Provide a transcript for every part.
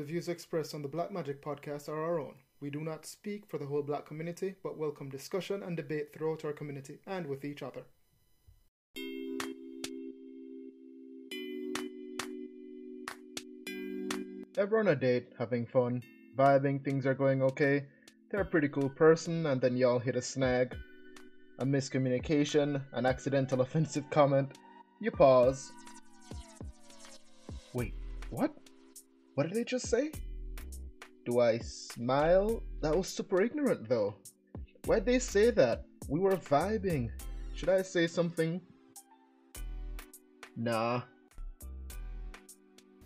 The views expressed on the Black Magic podcast are our own. We do not speak for the whole black community, but welcome discussion and debate throughout our community and with each other. Ever on a date, having fun, vibing, things are going okay. They're a pretty cool person, and then y'all hit a snag, a miscommunication, an accidental offensive comment. You pause. Wait, what? What did they just say? Do I smile? That was super ignorant though. Why'd they say that? We were vibing. Should I say something? Nah.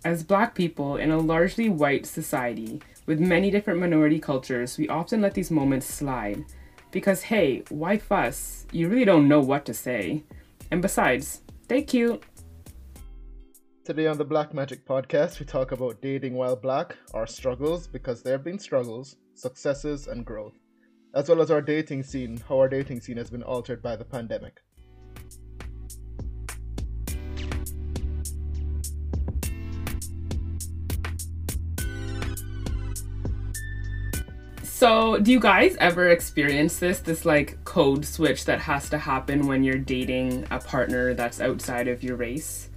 As black people in a largely white society with many different minority cultures, we often let these moments slide. Because hey, why fuss? You really don't know what to say. And besides, they cute. Today on the Black Magic podcast, we talk about dating while black, our struggles, because there have been struggles, successes, and growth, as well as our dating scene, how our dating scene has been altered by the pandemic. So, do you guys ever experience this this like code switch that has to happen when you're dating a partner that's outside of your race?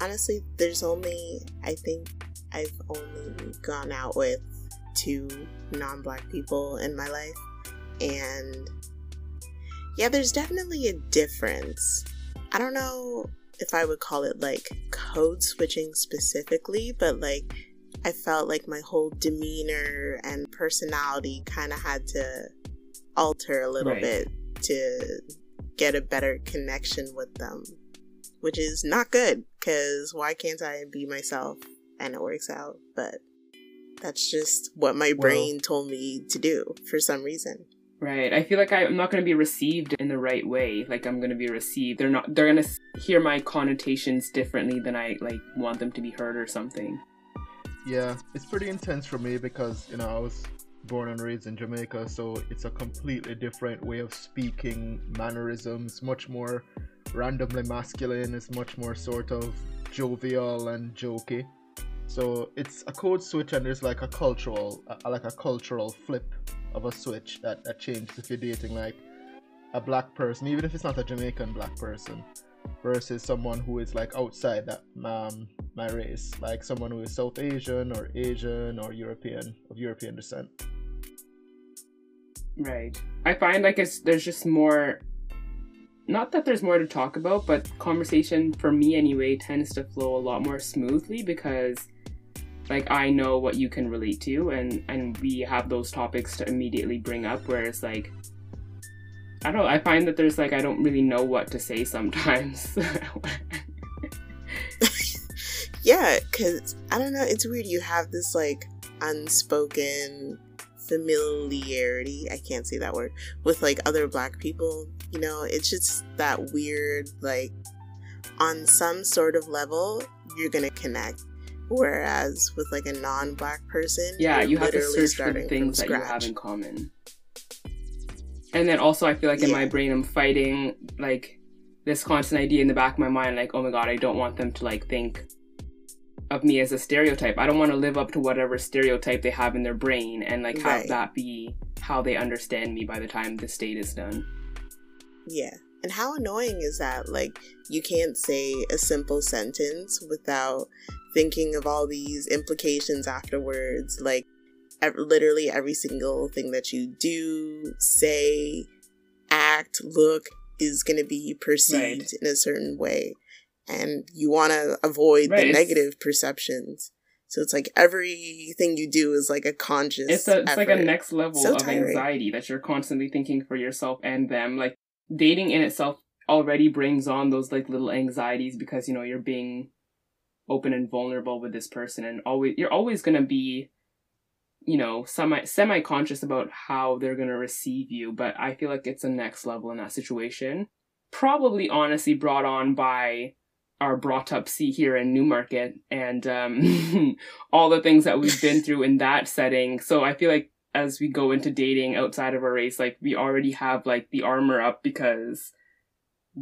Honestly, there's only, I think I've only gone out with two non black people in my life. And yeah, there's definitely a difference. I don't know if I would call it like code switching specifically, but like I felt like my whole demeanor and personality kind of had to alter a little right. bit to get a better connection with them which is not good because why can't I be myself and it works out? But that's just what my brain well, told me to do for some reason. Right. I feel like I'm not going to be received in the right way. Like I'm going to be received. They're not. They're going to hear my connotations differently than I like want them to be heard or something. Yeah, it's pretty intense for me because you know I was born and raised in Jamaica, so it's a completely different way of speaking, mannerisms, much more randomly masculine is much more sort of jovial and jokey. So it's a code switch and there's like a cultural, uh, like a cultural flip of a switch that, that changes if you're dating like a black person, even if it's not a Jamaican black person, versus someone who is like outside that um, my race, like someone who is South Asian or Asian or European of European descent. Right. I find like it's there's just more not that there's more to talk about, but conversation for me anyway tends to flow a lot more smoothly because like I know what you can relate to and and we have those topics to immediately bring up whereas like I don't I find that there's like I don't really know what to say sometimes. yeah, cuz I don't know, it's weird you have this like unspoken familiarity i can't say that word with like other black people you know it's just that weird like on some sort of level you're gonna connect whereas with like a non-black person yeah you have to search for things that you have in common and then also i feel like in yeah. my brain i'm fighting like this constant idea in the back of my mind like oh my god i don't want them to like think of me as a stereotype. I don't want to live up to whatever stereotype they have in their brain and like have right. that be how they understand me by the time this date is done. Yeah. And how annoying is that? Like, you can't say a simple sentence without thinking of all these implications afterwards. Like, ev- literally every single thing that you do, say, act, look is going to be perceived right. in a certain way and you want to avoid right, the negative perceptions. So it's like everything you do is like a conscious. It's, a, it's like a next level so of tiring. anxiety that you're constantly thinking for yourself and them. Like dating in itself already brings on those like little anxieties because you know you're being open and vulnerable with this person, and always you're always gonna be, you know, semi semi conscious about how they're gonna receive you. But I feel like it's a next level in that situation. Probably honestly brought on by our brought up see here in Newmarket and um, all the things that we've been through in that setting. So I feel like as we go into dating outside of our race, like we already have like the armor up because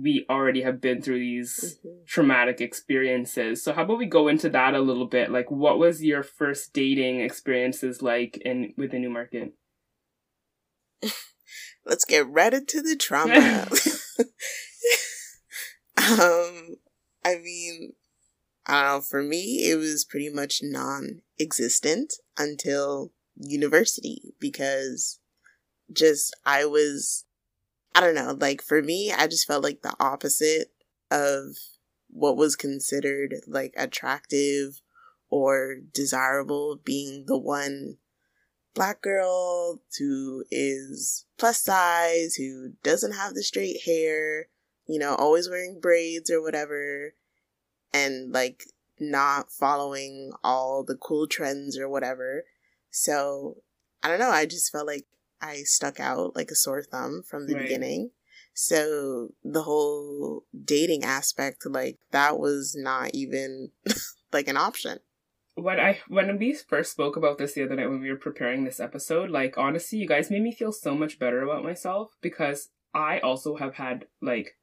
we already have been through these mm-hmm. traumatic experiences. So how about we go into that a little bit? Like what was your first dating experiences like in with the Newmarket? Let's get right into the trauma. um I mean, I don't know, for me it was pretty much non existent until university because just I was I don't know, like for me, I just felt like the opposite of what was considered like attractive or desirable being the one black girl who is plus size, who doesn't have the straight hair, you know, always wearing braids or whatever, and like not following all the cool trends or whatever. So I don't know, I just felt like I stuck out like a sore thumb from the right. beginning. So the whole dating aspect, like that was not even like an option. When I when we first spoke about this the other night when we were preparing this episode, like honestly, you guys made me feel so much better about myself because I also have had like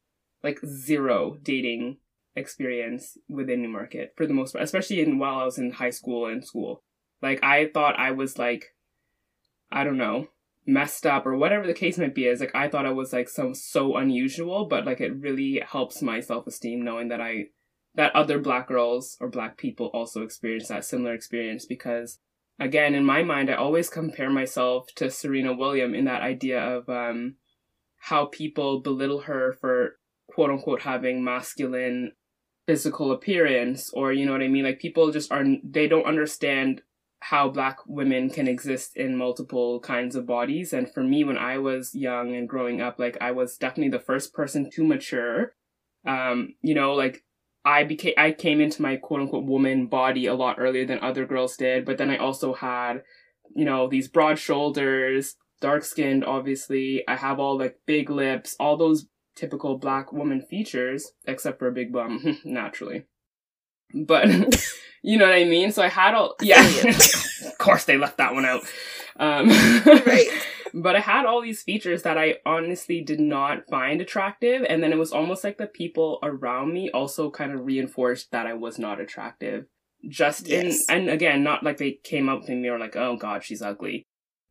like zero dating experience within Newmarket for the most part, especially in while I was in high school and school. Like I thought I was like I don't know, messed up or whatever the case might be is like I thought I was like some so unusual, but like it really helps my self esteem knowing that I that other black girls or black people also experience that similar experience because again in my mind I always compare myself to Serena William in that idea of um how people belittle her for quote unquote having masculine physical appearance or you know what I mean? Like people just are they don't understand how black women can exist in multiple kinds of bodies. And for me when i was young and growing up like i was definitely the first person to mature. Um you know like i became i came into my quote unquote woman body a lot earlier than other girls did. But then i also had you know these broad shoulders dark skinned obviously. I have all like big lips all those typical black woman features except for a big bum naturally but You know what I mean? So I had all, yeah, of course they left that one out. Um, right. But I had all these features that I honestly did not find attractive. And then it was almost like the people around me also kind of reinforced that I was not attractive. Just yes. in, and again, not like they came up to me or like, oh God, she's ugly.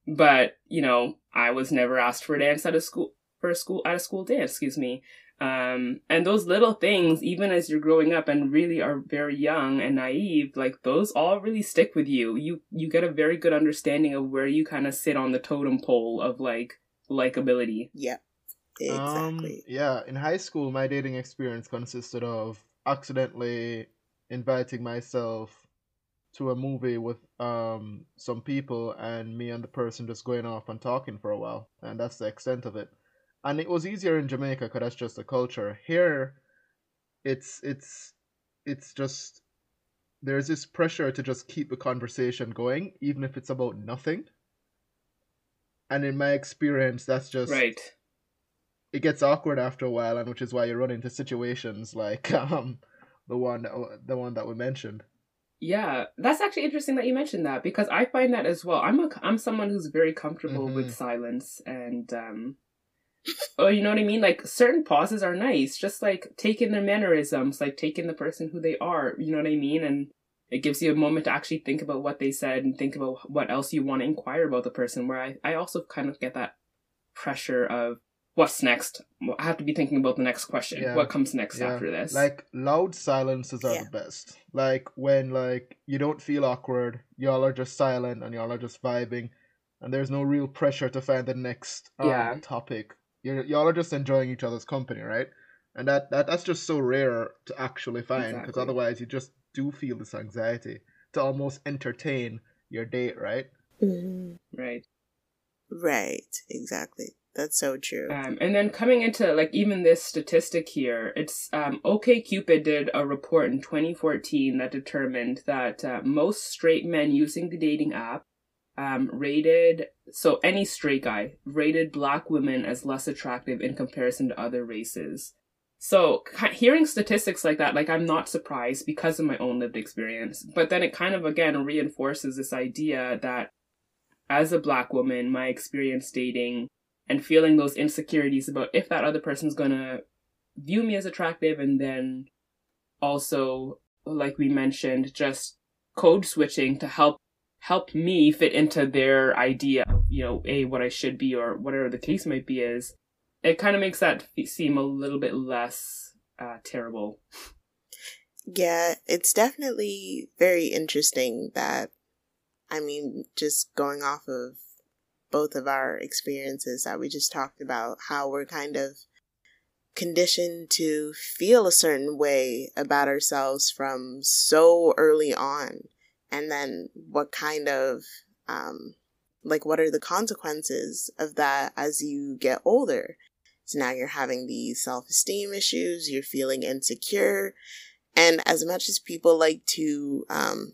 But, you know, I was never asked for a dance at a school, for a school, at a school dance, excuse me. Um, and those little things, even as you're growing up and really are very young and naive, like those all really stick with you. You you get a very good understanding of where you kind of sit on the totem pole of like likability. Yeah, exactly. Um, yeah, in high school, my dating experience consisted of accidentally inviting myself to a movie with um some people and me and the person just going off and talking for a while, and that's the extent of it and it was easier in Jamaica because that's just the culture. Here, it's it's it's just there's this pressure to just keep the conversation going, even if it's about nothing. And in my experience, that's just right. It gets awkward after a while, and which is why you run into situations like um the one the one that we mentioned. Yeah, that's actually interesting that you mentioned that because I find that as well. I'm a I'm someone who's very comfortable mm-hmm. with silence and um oh, you know what I mean? Like certain pauses are nice, just like taking their mannerisms, like taking the person who they are. You know what I mean? And it gives you a moment to actually think about what they said and think about what else you want to inquire about the person. Where I, I also kind of get that pressure of what's next. I have to be thinking about the next question. Yeah. What comes next yeah. after this? Like loud silences are yeah. the best. Like when like you don't feel awkward, y'all are just silent and y'all are just vibing, and there's no real pressure to find the next um, yeah. topic you're, y'all are just enjoying each other's company, right? And that, that that's just so rare to actually find because exactly. otherwise you just do feel this anxiety to almost entertain your date, right? Mm-hmm. Right. Right. Exactly. That's so true. Um, and then coming into like even this statistic here, it's um, OkCupid did a report in 2014 that determined that uh, most straight men using the dating app um, rated so any straight guy rated black women as less attractive in comparison to other races. So hearing statistics like that, like I'm not surprised because of my own lived experience. But then it kind of again reinforces this idea that as a black woman, my experience dating and feeling those insecurities about if that other person's gonna view me as attractive and then also like we mentioned just code switching to help help me fit into their idea of you know a what i should be or whatever the case might be is it kind of makes that seem a little bit less uh, terrible. Yeah it's definitely very interesting that i mean just going off of both of our experiences that we just talked about how we're kind of conditioned to feel a certain way about ourselves from so early on and then what kind of um like what are the consequences of that as you get older so now you're having these self-esteem issues you're feeling insecure and as much as people like to um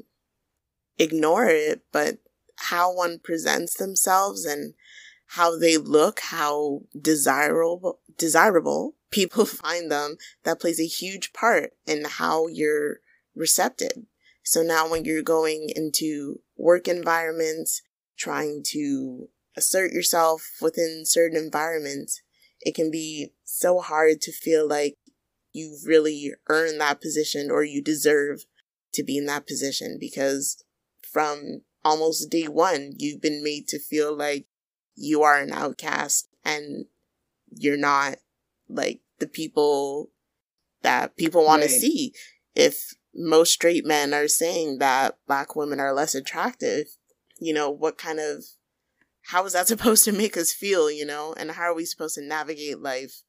ignore it but how one presents themselves and how they look how desirable desirable people find them, that plays a huge part in how you're recepted. So now when you're going into work environments, trying to assert yourself within certain environments, it can be so hard to feel like you've really earned that position or you deserve to be in that position because from almost day one, you've been made to feel like you are an outcast and you're not like the people that people want right. to see. If most straight men are saying that black women are less attractive, you know, what kind of how is that supposed to make us feel, you know? And how are we supposed to navigate life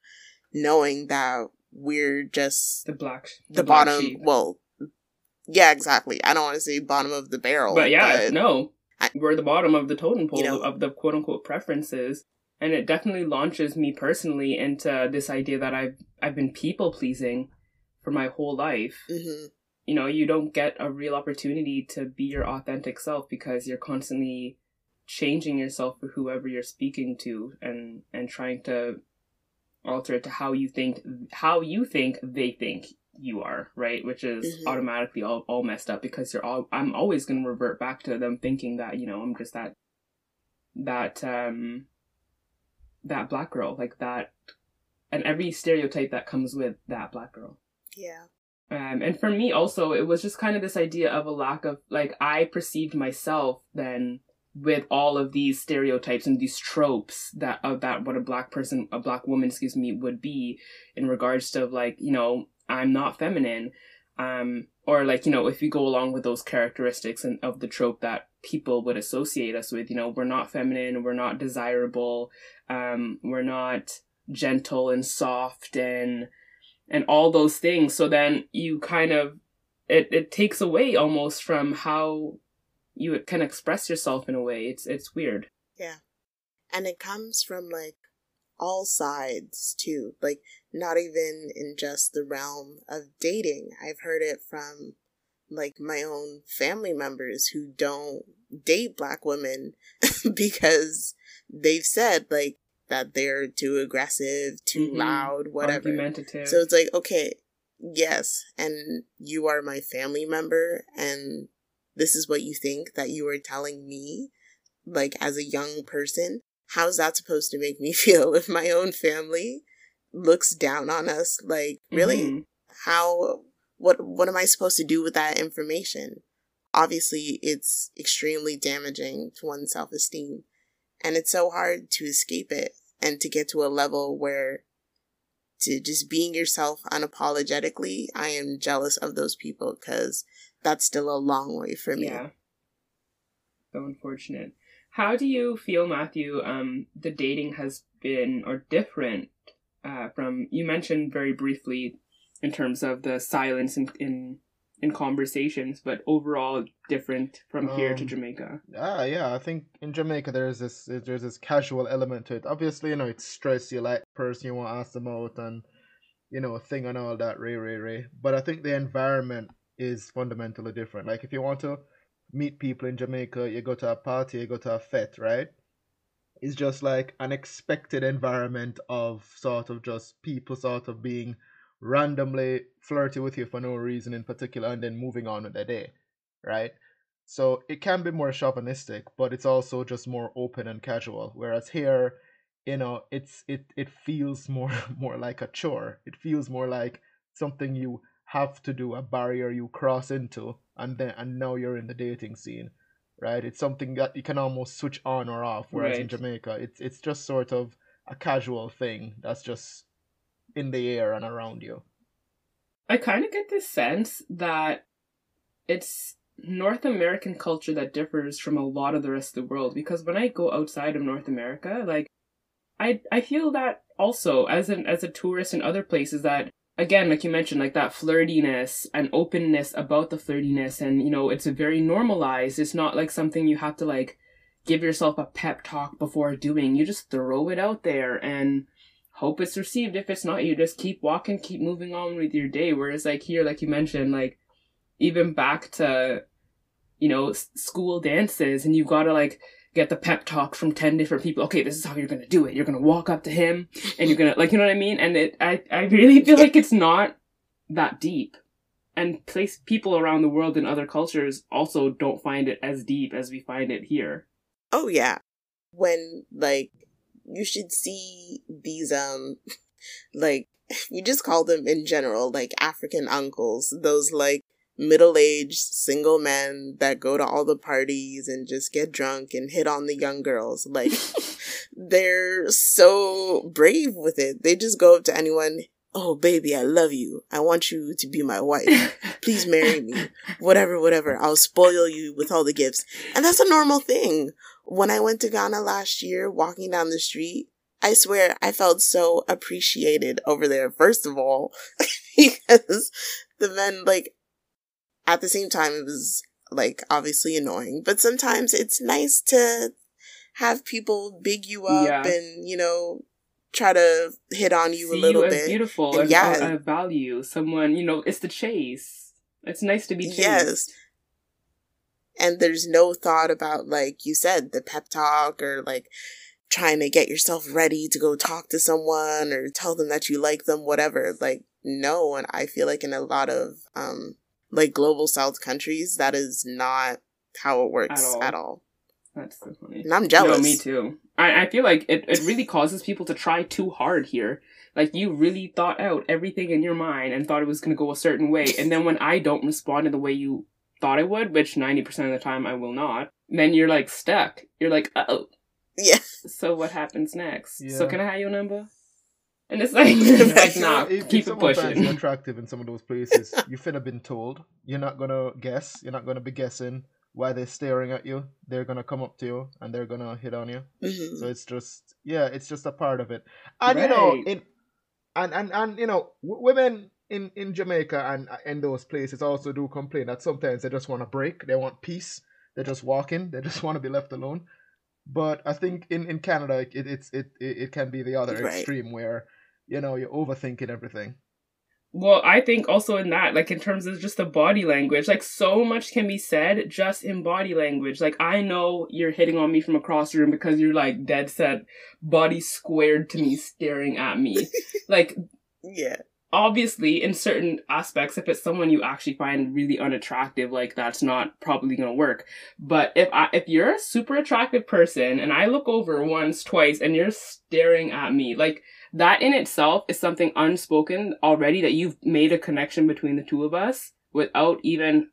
knowing that we're just the black the, the black bottom sheep. well yeah, exactly. I don't want to say bottom of the barrel. But yeah, but no. I, we're the bottom of the totem pole you know, of the quote unquote preferences and it definitely launches me personally into this idea that I've I've been people pleasing for my whole life. Mm-hmm. You know, you don't get a real opportunity to be your authentic self because you're constantly changing yourself for whoever you're speaking to and and trying to alter it to how you think how you think they think you are right which is mm-hmm. automatically all, all messed up because you're all i'm always going to revert back to them thinking that you know i'm just that that um that black girl, like that, and every stereotype that comes with that black girl. Yeah. Um, and for me also, it was just kind of this idea of a lack of like I perceived myself then with all of these stereotypes and these tropes that that what a black person, a black woman, excuse me, would be in regards to like you know I'm not feminine, um, or like you know if you go along with those characteristics and of the trope that people would associate us with, you know we're not feminine, we're not desirable, um, we're not gentle and soft and and all those things. So then you kind of it, it takes away almost from how you can express yourself in a way. It's it's weird. Yeah. And it comes from like all sides too. Like not even in just the realm of dating. I've heard it from like my own family members who don't date black women because they've said like that they're too aggressive, too mm-hmm. loud, whatever. So it's like, okay, yes, and you are my family member, and this is what you think that you are telling me, like as a young person. How's that supposed to make me feel if my own family looks down on us? Like, really? Mm-hmm. How? What? What am I supposed to do with that information? Obviously, it's extremely damaging to one's self esteem and it's so hard to escape it and to get to a level where to just being yourself unapologetically, I am jealous of those people because that's still a long way for me. Yeah. So unfortunate. How do you feel, Matthew? Um, the dating has been or different uh, from you mentioned very briefly in terms of the silence in, in in conversations, but overall different from um, here to um, Jamaica. Ah, yeah, I think in Jamaica there's this there's this casual element to it. Obviously, you know, it's stress. You like person, you want to ask them out, and you know, thing and all that, ray, ray, ray. But I think the environment is fundamentally different. Like if you want to meet people in Jamaica, you go to a party, you go to a fete, right? It's just like an expected environment of sort of just people sort of being randomly flirty with you for no reason in particular and then moving on with their day, right? So it can be more chauvinistic, but it's also just more open and casual. Whereas here, you know it's it it feels more more like a chore it feels more like something you have to do a barrier you cross into and then and now you're in the dating scene right it's something that you can almost switch on or off whereas right. in jamaica it's it's just sort of a casual thing that's just in the air and around you. I kind of get this sense that it's North American culture that differs from a lot of the rest of the world because when I go outside of North America, like I I feel that also as an as a tourist in other places that again like you mentioned like that flirtiness and openness about the flirtiness and you know it's very normalized. It's not like something you have to like give yourself a pep talk before doing. You just throw it out there and hope it's received if it's not you just keep walking keep moving on with your day whereas like here like you mentioned like even back to you know school dances and you've got to like get the pep talk from 10 different people. Okay, this is how you're going to do it. You're going to walk up to him and you're going to, like, you know what I mean? And it, I, I really feel like it's not that deep. And place people around the world in other cultures also don't find it as deep as we find it here. Oh, yeah. When, like, you should see these, um, like, we just call them in general, like, African uncles. Those, like, middle aged single men that go to all the parties and just get drunk and hit on the young girls. Like, they're so brave with it. They just go up to anyone. Oh, baby, I love you. I want you to be my wife. Please marry me. Whatever, whatever. I'll spoil you with all the gifts. And that's a normal thing. When I went to Ghana last year, walking down the street, I swear I felt so appreciated over there, first of all, because the men, like, at the same time, it was like obviously annoying, but sometimes it's nice to have people big you up yeah. and, you know, try to hit on you See a little you bit. beautiful and, yeah. value someone, you know, it's the chase. It's nice to be chased. Yes. And there's no thought about, like you said, the pep talk or like trying to get yourself ready to go talk to someone or tell them that you like them, whatever. Like, no. And I feel like in a lot of, um, like global south countries, that is not how it works at all. At all. That's so funny. And I'm jealous. No, me too. I, I feel like it, it really causes people to try too hard here. Like you really thought out everything in your mind and thought it was gonna go a certain way. And then when I don't respond in the way you thought I would, which ninety percent of the time I will not, then you're like stuck. You're like, oh. Yeah. So what happens next? Yeah. So can I have your number? And it's like, it's like nah, if, keep if it pushing. attractive in some of those places, you finna been told. You're not gonna guess. You're not gonna be guessing why they're staring at you. They're gonna come up to you and they're gonna hit on you. Mm-hmm. So it's just, yeah, it's just a part of it. And right. you know, in and and and you know, w- women in in Jamaica and in those places also do complain that sometimes they just want a break. They want peace. They're just walking. They just want to be left alone. But I think in, in Canada, it, it's it, it, it can be the other right. extreme where you know, you're overthinking everything. Well, I think also in that, like in terms of just the body language, like so much can be said just in body language. Like I know you're hitting on me from across the room because you're like dead set, body squared to me, staring at me. like, yeah. Obviously, in certain aspects, if it's someone you actually find really unattractive, like that's not probably gonna work. But if I, if you're a super attractive person and I look over once, twice, and you're staring at me, like that in itself is something unspoken already that you've made a connection between the two of us without even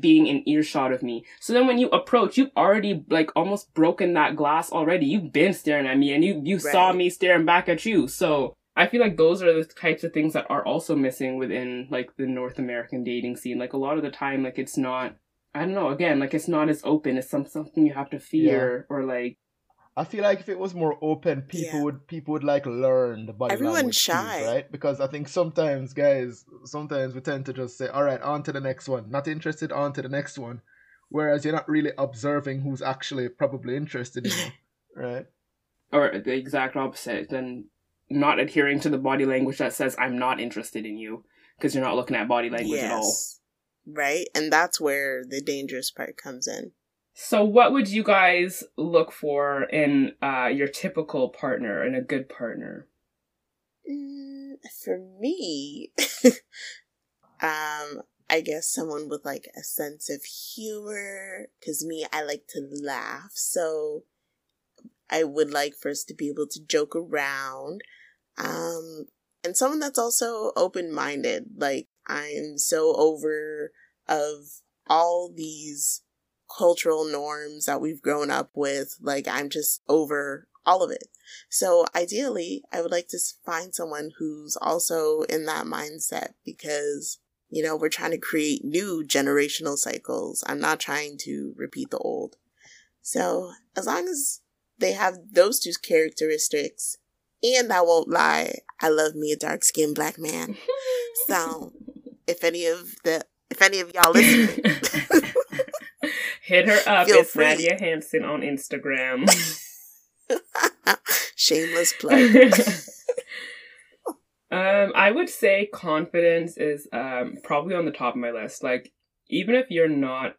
being in earshot of me. So then when you approach, you've already like almost broken that glass already. You've been staring at me and you, you right. saw me staring back at you. So I feel like those are the types of things that are also missing within like the North American dating scene. Like a lot of the time, like it's not, I don't know, again, like it's not as open. It's some, something you have to fear yeah. or like I feel like if it was more open, people yeah. would people would like learn the body Everyone's language shy, cues, right? Because I think sometimes, guys, sometimes we tend to just say, "All right, on to the next one." Not interested, on to the next one. Whereas you're not really observing who's actually probably interested in you, right? Or the exact opposite, then not adhering to the body language that says, "I'm not interested in you," because you're not looking at body language yes. at all. Right, and that's where the dangerous part comes in. So, what would you guys look for in uh, your typical partner and a good partner? Mm, for me, um, I guess someone with like a sense of humor. Cause me, I like to laugh. So I would like for us to be able to joke around. Um, and someone that's also open minded. Like, I'm so over of all these cultural norms that we've grown up with. Like, I'm just over all of it. So, ideally, I would like to find someone who's also in that mindset because, you know, we're trying to create new generational cycles. I'm not trying to repeat the old. So, as long as they have those two characteristics, and I won't lie, I love me a dark skinned black man. so, if any of the if any of y'all listen, hit her up. Feel it's free. Nadia Hanson on Instagram. Shameless plug. um, I would say confidence is um probably on the top of my list. Like, even if you're not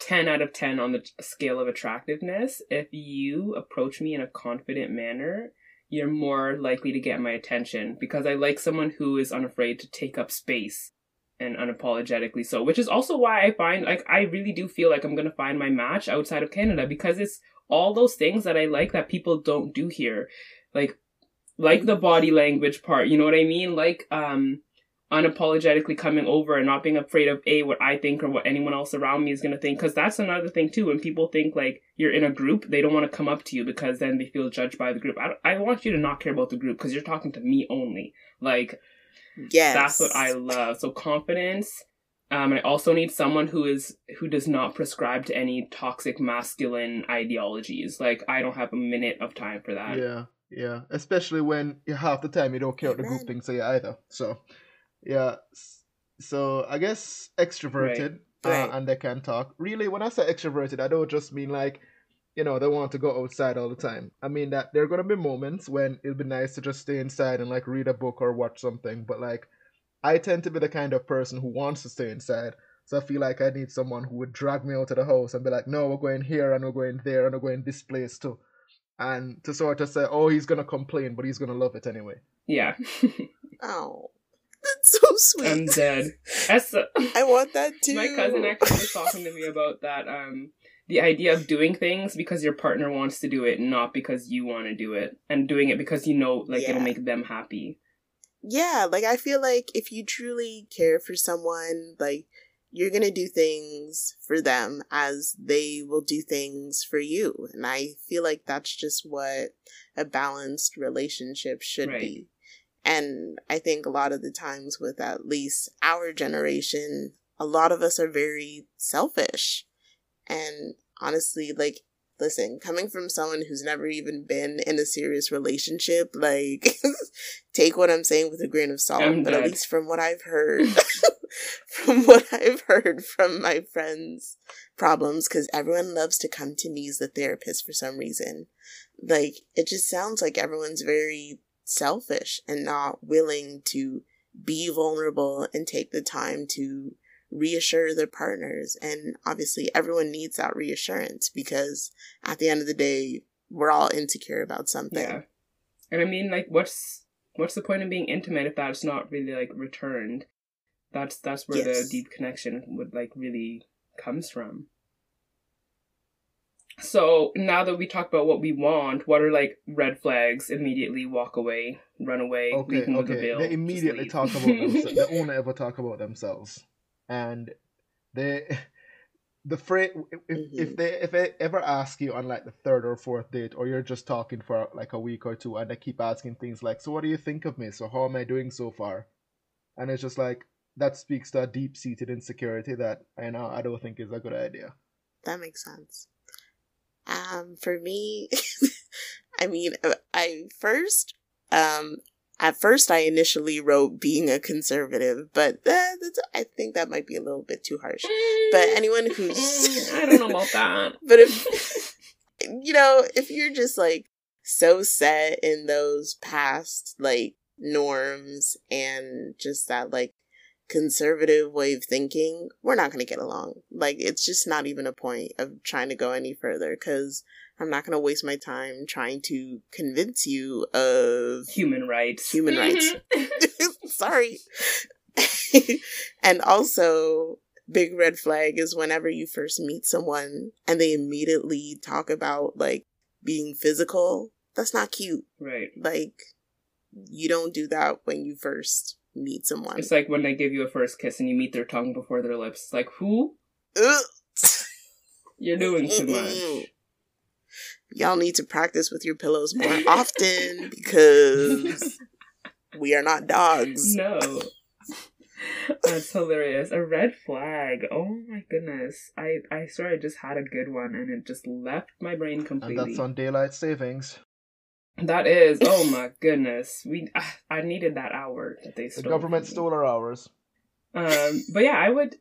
10 out of 10 on the scale of attractiveness, if you approach me in a confident manner, you're more likely to get my attention because I like someone who is unafraid to take up space and unapologetically so, which is also why I find like I really do feel like I'm going to find my match outside of Canada because it's all those things that I like that people don't do here. Like like the body language part, you know what I mean? Like um unapologetically coming over and not being afraid of a what I think or what anyone else around me is going to think because that's another thing too. When people think like you're in a group they don't want to come up to you because then they feel judged by the group. I, I want you to not care about the group because you're talking to me only. Like yes. that's what I love. So confidence um and I also need someone who is who does not prescribe to any toxic masculine ideologies. Like I don't have a minute of time for that. Yeah yeah. Especially when half the time you don't care what the group thinks of you either. So yeah. So I guess extroverted right. Uh, right. and they can talk. Really, when I say extroverted, I don't just mean like, you know, they want to go outside all the time. I mean that there are gonna be moments when it'll be nice to just stay inside and like read a book or watch something. But like, I tend to be the kind of person who wants to stay inside. So I feel like I need someone who would drag me out of the house and be like, no, we're going here and we're going there and we're going this place too. And to sort of say, oh, he's gonna complain, but he's gonna love it anyway. Yeah. oh. That's so sweet. I'm dead. That's I want that too. My cousin actually was talking to me about that. Um, the idea of doing things because your partner wants to do it, not because you want to do it, and doing it because you know, like, yeah. it'll make them happy. Yeah, like I feel like if you truly care for someone, like you're gonna do things for them as they will do things for you, and I feel like that's just what a balanced relationship should right. be. And I think a lot of the times with at least our generation, a lot of us are very selfish. And honestly, like, listen, coming from someone who's never even been in a serious relationship, like, take what I'm saying with a grain of salt. I'm but dead. at least from what I've heard, from what I've heard from my friends' problems, because everyone loves to come to me as a therapist for some reason. Like, it just sounds like everyone's very selfish and not willing to be vulnerable and take the time to reassure their partners. And obviously, everyone needs that reassurance because at the end of the day, we're all insecure about something. Yeah. And I mean, like, what's what's the point of being intimate if that's not really like returned? That's that's where yes. the deep connection would like really comes from. So now that we talk about what we want, what are like red flags? Immediately walk away, run away, okay, leave okay. bill, They immediately talk about themselves. they only ever talk about themselves, and they the phrase if, mm-hmm. if they if they ever ask you on like the third or fourth date, or you're just talking for like a week or two, and they keep asking things like, "So what do you think of me? So how am I doing so far?" And it's just like that speaks to a deep seated insecurity that I know I don't think is a good idea. That makes sense. Um, for me, I mean, uh, I first, um, at first I initially wrote being a conservative, but uh, I think that might be a little bit too harsh. But anyone who's, I don't know about that. but if, you know, if you're just like so set in those past like norms and just that like conservative way of thinking, we're not going to get along. Like, it's just not even a point of trying to go any further because I'm not going to waste my time trying to convince you of human rights. Human rights. Sorry. and also, big red flag is whenever you first meet someone and they immediately talk about like being physical, that's not cute. Right. Like, you don't do that when you first meet someone. It's like when they give you a first kiss and you meet their tongue before their lips. It's Like, who? You're doing too much. Y'all need to practice with your pillows more often because we are not dogs. No. That's hilarious. A red flag. Oh my goodness. I I swear I just had a good one and it just left my brain completely. And that's on daylight savings. That is. Oh my goodness. We I needed that hour that they stole. The government stole our hours. Um but yeah, I would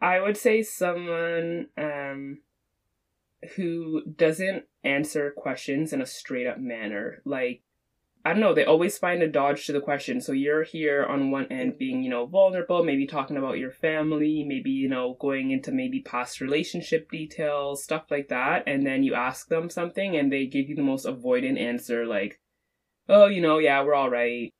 I would say someone um who doesn't answer questions in a straight up manner. Like I don't know, they always find a dodge to the question. So you're here on one end being, you know, vulnerable, maybe talking about your family, maybe, you know, going into maybe past relationship details, stuff like that. And then you ask them something and they give you the most avoidant answer, like, oh, you know, yeah, we're all right.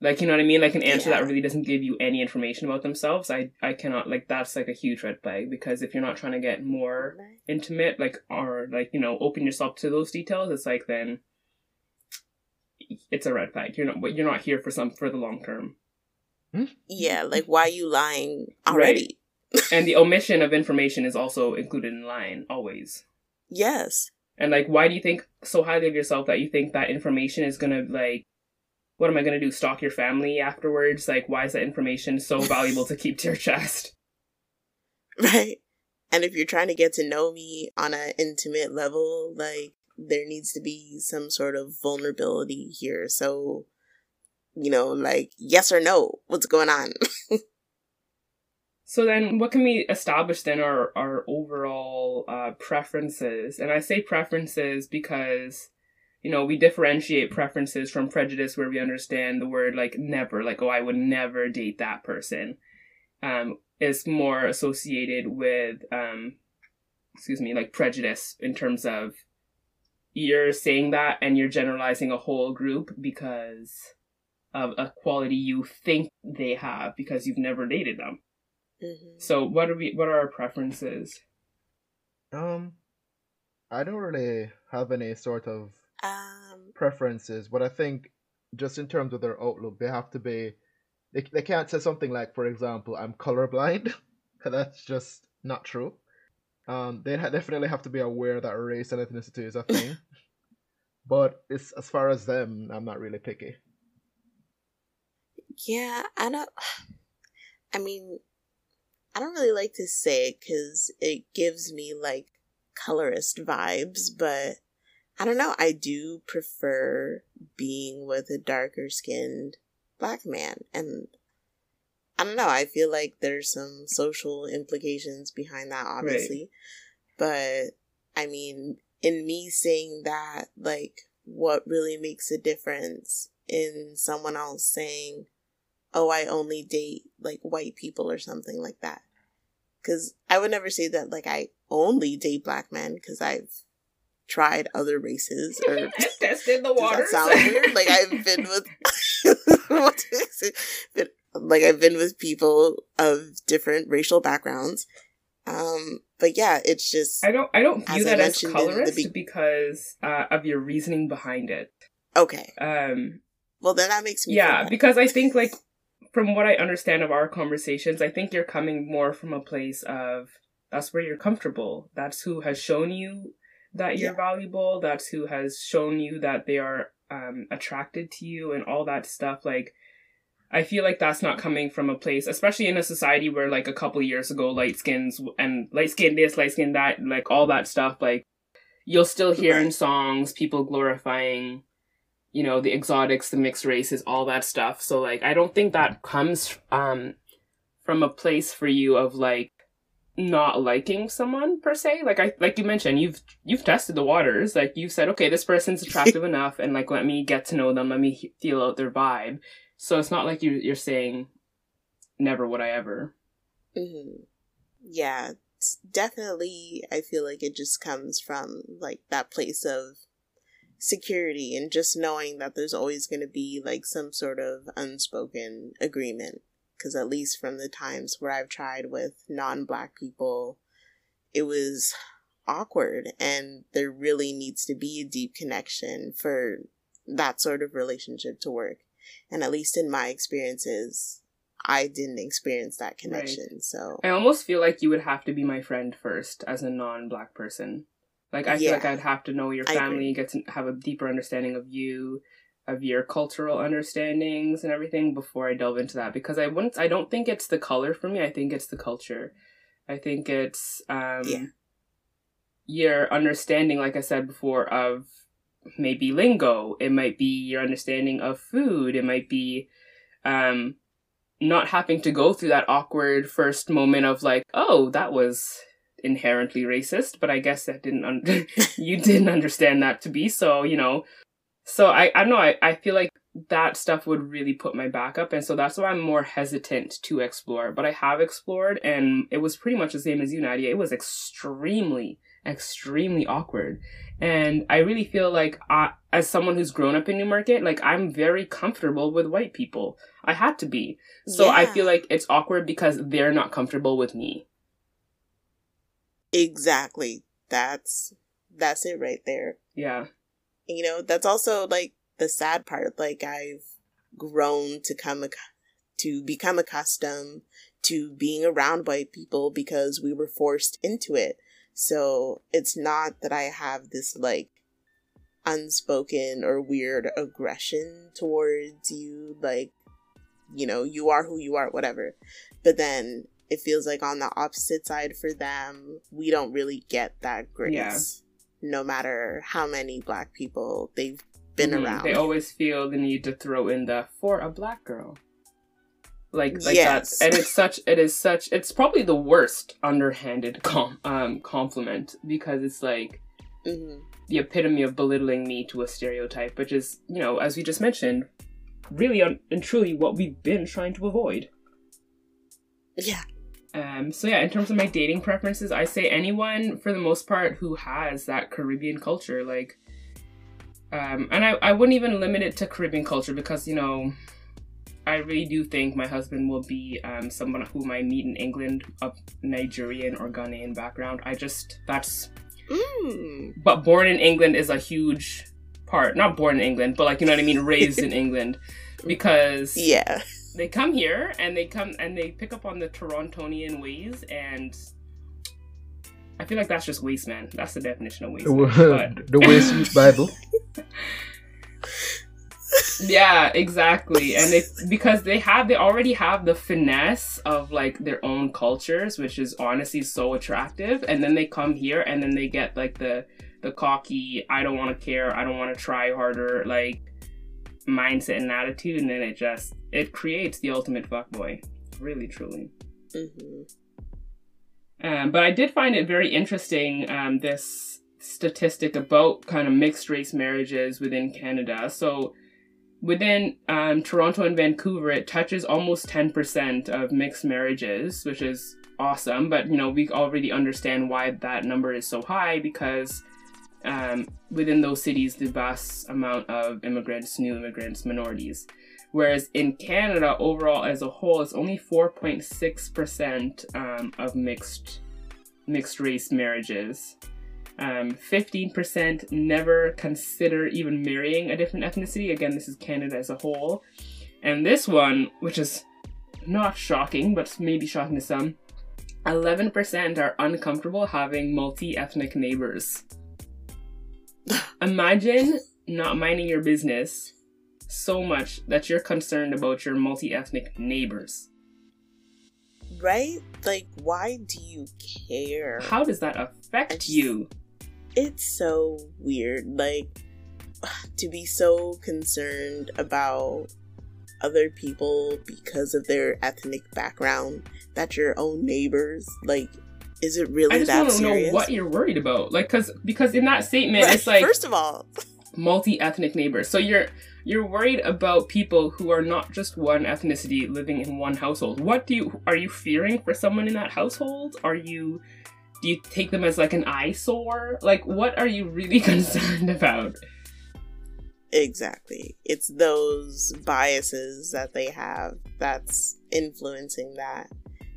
Like, you know what I mean? Like an answer yeah. that really doesn't give you any information about themselves. I, I cannot, like, that's like a huge red flag because if you're not trying to get more intimate, like, or like, you know, open yourself to those details, it's like then it's a red flag. You're not you're not here for some for the long term. Hmm? Yeah, like why are you lying already? Right. and the omission of information is also included in lying always. Yes. And like why do you think so highly of yourself that you think that information is gonna like what am I gonna do? Stalk your family afterwards? Like why is that information so valuable to keep to your chest? Right. And if you're trying to get to know me on an intimate level, like there needs to be some sort of vulnerability here. So, you know, like, yes or no, what's going on? so then what can we establish then our, our overall uh, preferences? And I say preferences because, you know, we differentiate preferences from prejudice where we understand the word like never, like, oh, I would never date that person. Um, is more associated with, um, excuse me, like prejudice in terms of you're saying that and you're generalizing a whole group because of a quality you think they have because you've never dated them. Mm-hmm. So what are we what are our preferences? Um I don't really have any sort of um preferences, but I think just in terms of their outlook, they have to be they, they can't say something like, for example, I'm colorblind. because that's just not true. Um, they ha- definitely have to be aware that race and ethnicity is a thing. but it's as far as them, I'm not really picky. Yeah, I don't. I mean, I don't really like to say it because it gives me like colorist vibes, but I don't know. I do prefer being with a darker skinned black man, and I don't know. I feel like there's some social implications behind that, obviously. Right. But I mean, in me saying that, like, what really makes a difference in someone else saying, oh, I only date like white people or something like that. Cause I would never say that, like, I only date black men because I've tried other races or tested the water. Does that sound weird? Like I've been with, what is it? Like I've been with people of different racial backgrounds. Um, but yeah, it's just I don't I don't view as that as colorist be- because uh, of your reasoning behind it. Okay. Um. Well, then that makes me yeah because I think like from what I understand of our conversations, I think you're coming more from a place of that's where you're comfortable. That's who has shown you that you're yeah. valuable. That's who has shown you that they are um, attracted to you and all that stuff. Like I feel like that's not coming from a place, especially in a society where like a couple years ago, light skins and light skin this, light skin that, like all that stuff, like you'll still hear in songs people glorifying, you know, the exotics, the mixed races, all that stuff. So like, I don't think that comes um from a place for you of like not liking someone per se. Like I like you mentioned, you've you've tested the waters. Like you said, okay, this person's attractive enough, and like let me get to know them, let me feel out their vibe so it's not like you you're saying never would I ever. Mm-hmm. Yeah, definitely. I feel like it just comes from like that place of security and just knowing that there's always going to be like some sort of unspoken agreement. Because at least from the times where I've tried with non-black people, it was awkward and there really needs to be a deep connection for that sort of relationship to work. And at least in my experiences, I didn't experience that connection. Right. So I almost feel like you would have to be my friend first as a non-black person. Like I feel like I'd have to know your family, get to have a deeper understanding of you, of your cultural understandings and everything before I delve into that because I wouldn't I don't think it's the color for me. I think it's the culture. I think it's um yeah. your understanding like I said before of maybe lingo. It might be your understanding of food. It might be um not having to go through that awkward first moment of like, oh, that was inherently racist, but I guess that didn't un- you didn't understand that to be so, you know. So I I don't know, I, I feel like that stuff would really put my back up and so that's why I'm more hesitant to explore. But I have explored and it was pretty much the same as you, Nadia. It was extremely, extremely awkward. And I really feel like I, as someone who's grown up in Newmarket, like I'm very comfortable with white people. I had to be. So yeah. I feel like it's awkward because they're not comfortable with me. Exactly. That's that's it right there. Yeah. You know, that's also like the sad part. Like I've grown to come to become accustomed to being around white people because we were forced into it. So it's not that I have this like unspoken or weird aggression towards you, like, you know, you are who you are, whatever. But then it feels like on the opposite side for them, we don't really get that grace. Yeah. No matter how many black people they've been mm-hmm. around. They always feel the need to throw in the for a black girl like like yes. that and it's such it is such it's probably the worst underhanded com- um compliment because it's like mm-hmm. the epitome of belittling me to a stereotype which is you know as we just mentioned really un- and truly what we've been trying to avoid yeah um so yeah in terms of my dating preferences i say anyone for the most part who has that caribbean culture like um and i i wouldn't even limit it to caribbean culture because you know I really do think my husband will be um, someone whom I meet in England of Nigerian or Ghanaian background. I just that's. Mm. But born in England is a huge part. Not born in England, but like you know what I mean, raised in England, because yeah, they come here and they come and they pick up on the Torontonian ways and. I feel like that's just waste man. That's the definition of waste. Man, the waste Bible. yeah, exactly. And they because they have they already have the finesse of like their own cultures, which is honestly so attractive. And then they come here and then they get like the the cocky, I don't want to care, I don't want to try harder, like mindset and attitude, and then it just it creates the ultimate fuckboy. Really, truly. Mm-hmm. Um, but I did find it very interesting. Um, this statistic about kind of mixed race marriages within Canada. So within um, Toronto and Vancouver, it touches almost 10% of mixed marriages, which is awesome. But, you know, we already understand why that number is so high because um, within those cities, the vast amount of immigrants, new immigrants, minorities. Whereas in Canada, overall as a whole, it's only 4.6% um, of mixed mixed race marriages. Um, 15% never consider even marrying a different ethnicity. Again, this is Canada as a whole. And this one, which is not shocking, but maybe shocking to some, 11% are uncomfortable having multi ethnic neighbors. Imagine not minding your business so much that you're concerned about your multi ethnic neighbors. Right? Like, why do you care? How does that affect just, you? It's so weird. Like, to be so concerned about other people because of their ethnic background that your own neighbors like is it really I just that serious? know what you're worried about like because because in that statement right. it's like first of all multi-ethnic neighbors so you're you're worried about people who are not just one ethnicity living in one household what do you are you fearing for someone in that household are you do you take them as like an eyesore? Like, what are you really concerned about? Exactly. It's those biases that they have that's influencing that.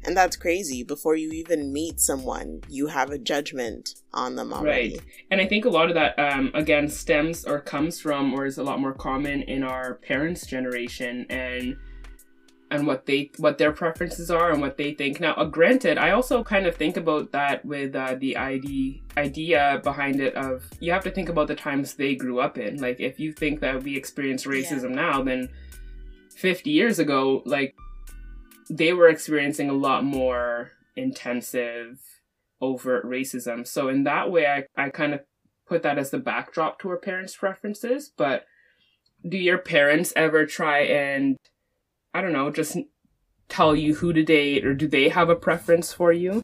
And that's crazy. Before you even meet someone, you have a judgment on them already. Right. And I think a lot of that, um, again, stems or comes from or is a lot more common in our parents' generation. And and what they what their preferences are and what they think. Now, uh, granted, I also kind of think about that with uh, the ID idea behind it of you have to think about the times they grew up in. Like, if you think that we experience racism yeah. now, then 50 years ago, like they were experiencing a lot more intensive, overt racism. So in that way, I I kind of put that as the backdrop to our parents' preferences. But do your parents ever try and I don't know, just tell you who to date, or do they have a preference for you?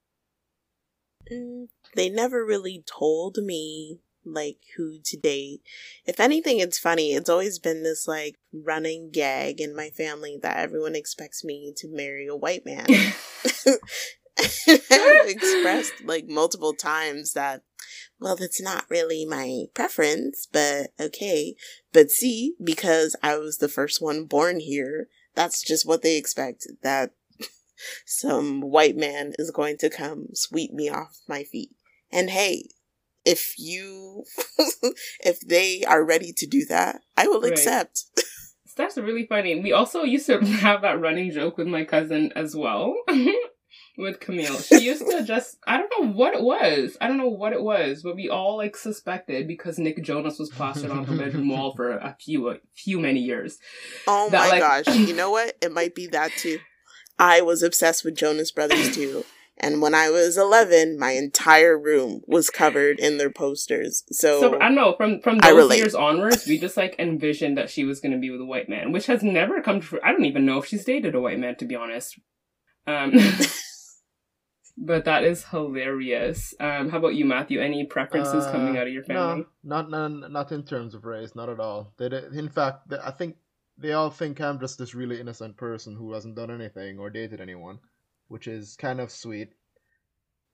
Mm, they never really told me like who to date. If anything, it's funny. It's always been this like running gag in my family that everyone expects me to marry a white man. I've expressed like multiple times that, well, that's not really my preference, but okay. But see, because I was the first one born here, that's just what they expect that some white man is going to come sweep me off my feet. And hey, if you, if they are ready to do that, I will right. accept. That's really funny. We also used to have that running joke with my cousin as well. With Camille. She used to just I don't know what it was. I don't know what it was, but we all like suspected because Nick Jonas was plastered on her bedroom wall for a few a few many years. Oh that, my like, gosh. you know what? It might be that too. I was obsessed with Jonas Brothers too. And when I was 11, my entire room was covered in their posters. So, so I don't know from from those years onwards, we just like envisioned that she was going to be with a white man, which has never come true. I don't even know if she's dated a white man, to be honest. Um, but that is hilarious. Um, how about you, Matthew? Any preferences uh, coming out of your family? No, not not not in terms of race, not at all. They, in fact, they, I think they all think I'm just this really innocent person who hasn't done anything or dated anyone, which is kind of sweet.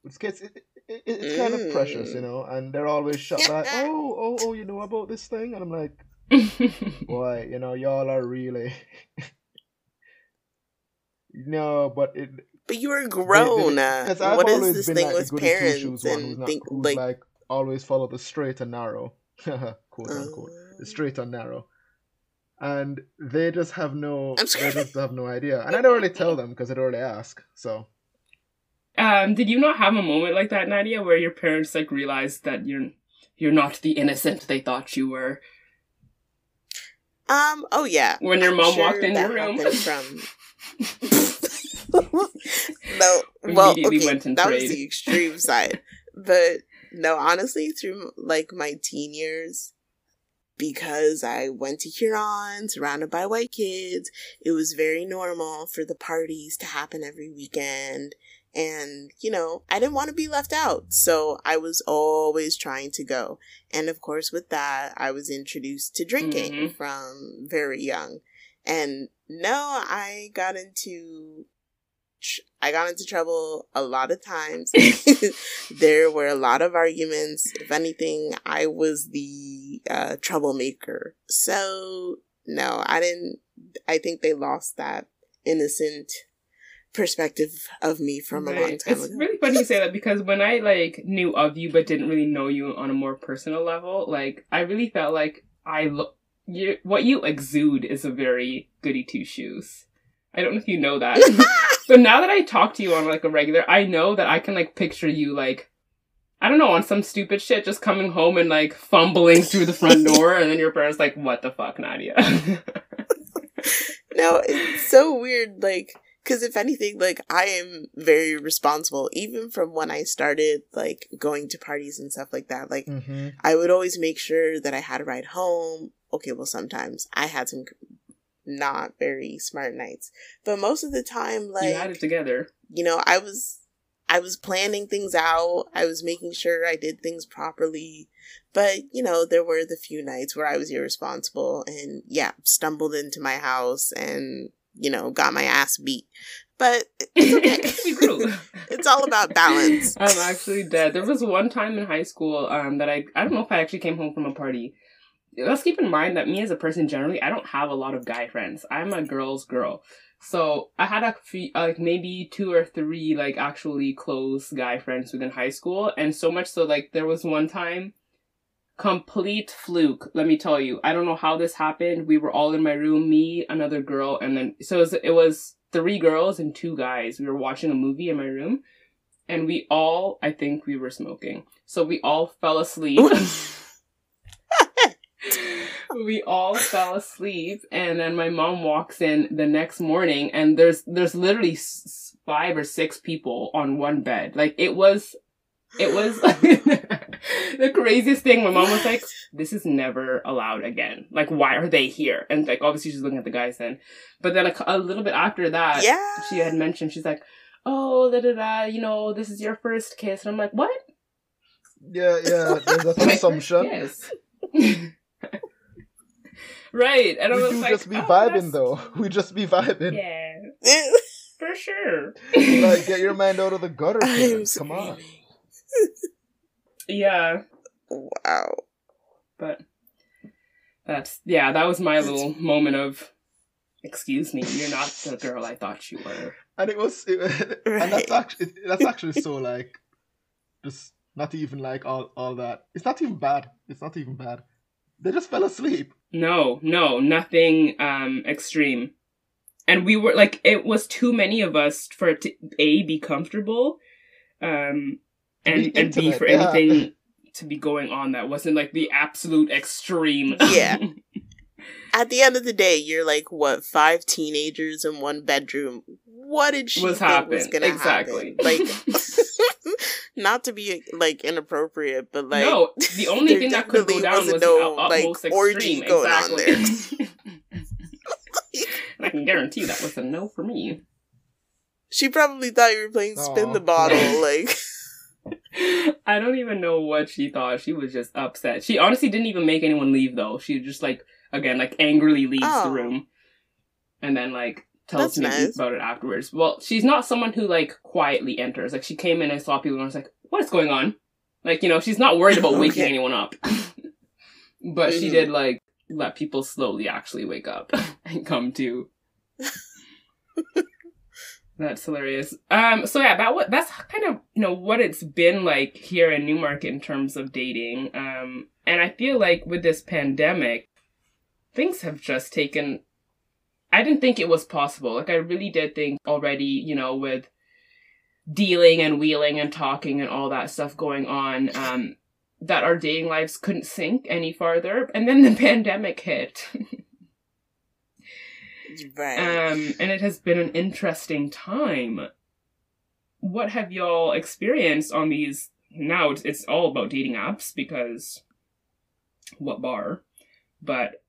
It's it's, it, it, it's kind of precious, you know. And they're always shut back. Oh, oh, oh, you know about this thing, and I'm like, boy, you know, y'all are really. no, but it but you were grown. Because I've what always is this thing like with parents and think like, like always follow the straight and narrow, quote unquote, uh, the straight and narrow, and they just have no, I'm they just have no idea, and I don't really tell them because I don't really ask. So, um, did you not have a moment like that, Nadia, where your parents like realized that you're you're not the innocent they thought you were? Um. Oh yeah. When your mom sure walked in your room. From no, well, okay, that prayed. was the extreme side. But no, honestly, through like my teen years, because I went to Huron, surrounded by white kids, it was very normal for the parties to happen every weekend. And, you know, I didn't want to be left out. So I was always trying to go. And of course, with that, I was introduced to drinking mm-hmm. from very young. And no, I got into I got into trouble a lot of times. there were a lot of arguments. If anything, I was the uh, troublemaker. So no, I didn't. I think they lost that innocent perspective of me from right. a long time it's ago. really funny you say that because when I like knew of you but didn't really know you on a more personal level, like I really felt like I look you what you exude is a very goody two shoes. I don't know if you know that. so now that I talk to you on like a regular, I know that I can like picture you like I don't know, on some stupid shit, just coming home and like fumbling through the front door, and then your parents like, "What the fuck, Nadia?" no, it's so weird. Like, because if anything, like I am very responsible, even from when I started like going to parties and stuff like that. Like, mm-hmm. I would always make sure that I had a ride home okay, well, sometimes I had some not very smart nights, but most of the time, like you had it together. You know, I was I was planning things out. I was making sure I did things properly. But, you know, there were the few nights where I was irresponsible and, yeah, stumbled into my house and, you know, got my ass beat. But it's okay. it's all about balance. I'm actually dead. There was one time in high school um, that I, I don't know if I actually came home from a party let's keep in mind that me as a person generally, I don't have a lot of guy friends. I'm a girl's girl. So I had a few, uh, like maybe two or three like actually close guy friends within high school, and so much so like there was one time, complete fluke. Let me tell you, I don't know how this happened. We were all in my room, me, another girl, and then so it was, it was three girls and two guys. We were watching a movie in my room, and we all, I think, we were smoking. So we all fell asleep. we all fell asleep and then my mom walks in the next morning and there's there's literally s- five or six people on one bed. Like it was it was the craziest thing. My mom was like this is never allowed again. Like why are they here? And like obviously she's looking at the guys then. But then a, a little bit after that yeah. she had mentioned she's like oh da da da you know this is your first kiss. And i'm like what? Yeah yeah. There's an assumption yes Right. And we I was do like, just be oh, vibing that's- though. We just be vibing. Yeah, for sure. Like get your mind out of the gutter. I'm. Come on. yeah, Wow. but that's yeah, that was my little moment of excuse me, you're not the girl I thought you were. And it was, it, and that's actually that's actually so like, just not even like all all that. It's not even bad. It's not even bad. They just fell asleep. No, no, nothing um extreme. And we were like it was too many of us for it to A be comfortable um and Be and B for yeah. anything to be going on that wasn't like the absolute extreme. Yeah. At the end of the day, you're like what five teenagers in one bedroom. What did she Was think was gonna Exactly. happen? Like, not to be like inappropriate, but like no, the only thing that could go down was wasn't the no, like, utmost orgy extreme. going on exactly. And I can guarantee that was a no for me. she probably thought you were playing spin Aw. the bottle. Like, I don't even know what she thought. She was just upset. She honestly didn't even make anyone leave though. She just like again like angrily leaves the Oh. room, and then like tells That's me nice. about it afterwards. Well, she's not someone who like quietly enters. Like she came in and saw people and was like, "What's going on?" Like you know, she's not worried about waking Okay. anyone up. but she Mhm. did like let people slowly actually wake up and come to. That's hilarious. Um, so yeah, that what that's kind of you know what it's been like here in Newmarket in terms of dating. Um, and I feel like with this pandemic, things have just taken. I didn't think it was possible. Like I really did think already, you know, with dealing and wheeling and talking and all that stuff going on, um, that our dating lives couldn't sink any farther. And then the pandemic hit. right? Um, and it has been an interesting time. What have y'all experienced on these? Now it's, it's all about dating apps because what bar? But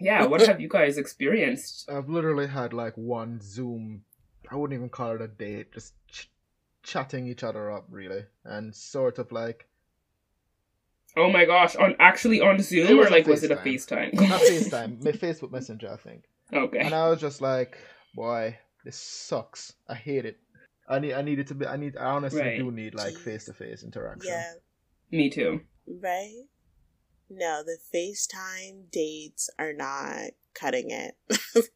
yeah, what have you guys experienced? I've literally had like one Zoom. I wouldn't even call it a date. Just ch- chatting each other up, really, and sort of like Oh my gosh, on actually on Zoom or like was it a FaceTime. FaceTime? not FaceTime, my Facebook Messenger, I think. okay. And I was just like, boy, this sucks. I hate it. I need. I need it to be. I need. I honestly Right. do need like face to face interaction. yeah, Me too. right. No, the FaceTime dates are not cutting it.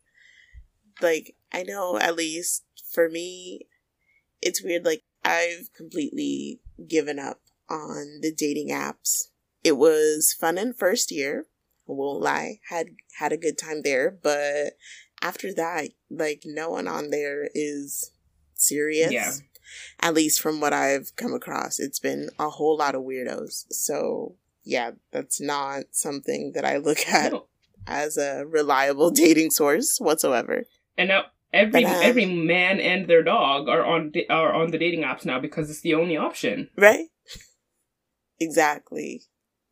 like, I know at least for me, it's weird. Like, I've completely given up on the dating apps. It was fun in first year. I won't lie. Had had a good time there, but after that, like no one on there is serious. Yeah. At least from what I've come across, it's been a whole lot of weirdos. So yeah, that's not something that I look at No. as a reliable dating source whatsoever. And now every But, um, every man and their dog are on are on the dating apps now because it's the only option. Right? Exactly.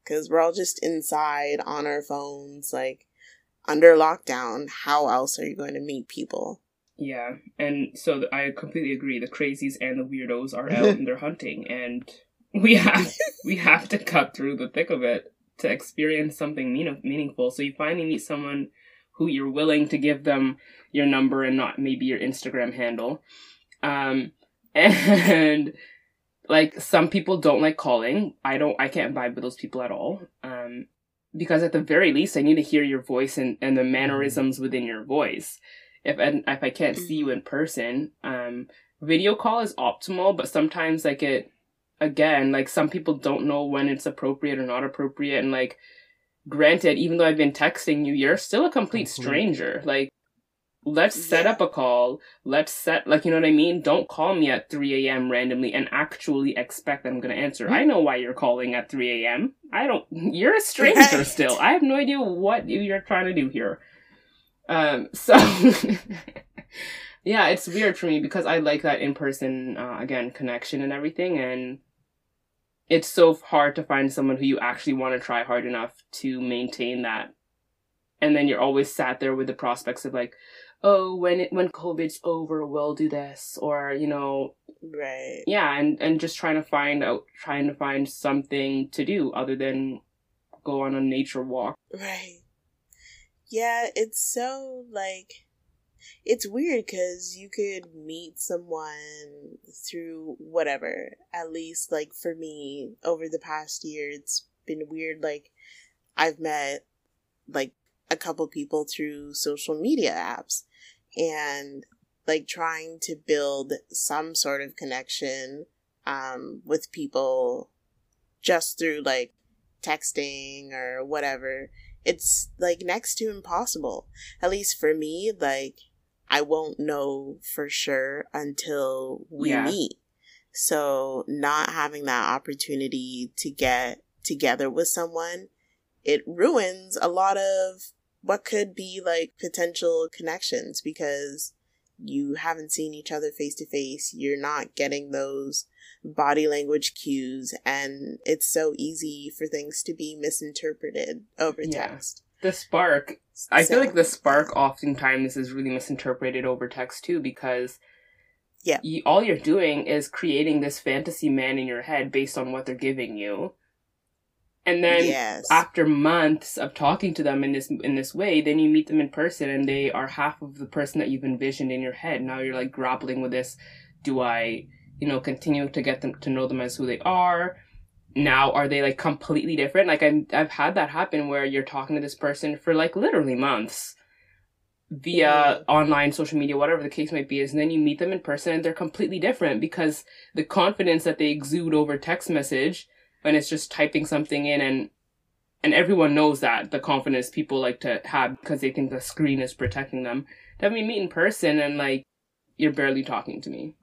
Because we're all just inside on our phones, like under lockdown. How else are you going to meet people? Yeah, and so th- I completely agree. The crazies and the weirdos are out and they're hunting, and we have we have to cut through the thick of it to experience something mean- meaningful. So you finally meet someone who you're willing to give them your number and not maybe your Instagram handle. Um, and like some people don't like calling. I don't. I can't vibe with those people at all. Um, because at the very least, I need to hear your voice and and the mannerisms within your voice if I, if I can't see you in person, um, video call is optimal, but sometimes like it, again, like some people don't know when it's appropriate or not appropriate, and like, granted, even though I've been texting you, you're still a complete stranger. Like, let's set yeah. up a call. Let's set, like, you know what I mean? Don't call me at 3 a.m. randomly and actually expect that I'm going to answer. I know why you're calling at 3 a.m. I don't, you're a stranger right. still. I have no idea what you're trying to do here. Um, so, yeah, it's weird for me because I like that in person, uh, again, connection and everything. And it's so hard to find someone who you actually want to try hard enough to maintain that. And then you're always sat there with the prospects of like, oh, when it, when COVID's over, we'll do this, or you know, right? Yeah, and and just trying to find out, trying to find something to do other than go on a nature walk. Right. Yeah, it's so like it's weird because you could meet someone through whatever. At least, like for me, over the past year, it's been weird. Like, I've met like a couple people through social media apps, and like trying to build some sort of connection um, with people just through like texting or whatever it's like next to impossible at least for me like i won't know for sure until we yeah. meet so not having that opportunity to get together with someone it ruins a lot of what could be like potential connections because you haven't seen each other face to face. You're not getting those body language cues, and it's so easy for things to be misinterpreted over yeah. text. The spark, I so, feel like the spark oftentimes is really misinterpreted over text too because yeah, you, all you're doing is creating this fantasy man in your head based on what they're giving you. And then yes. after months of talking to them in this in this way then you meet them in person and they are half of the person that you've envisioned in your head. Now you're like grappling with this do i you know continue to get them to know them as who they are now are they like completely different like I'm, I've had that happen where you're talking to this person for like literally months via online social media whatever the case might be is and then you meet them in person and they're completely different because the confidence that they exude over text message when it's just typing something in and and everyone knows that the confidence people like to have because they think the screen is protecting them. Then we meet in person and like you're barely talking to me.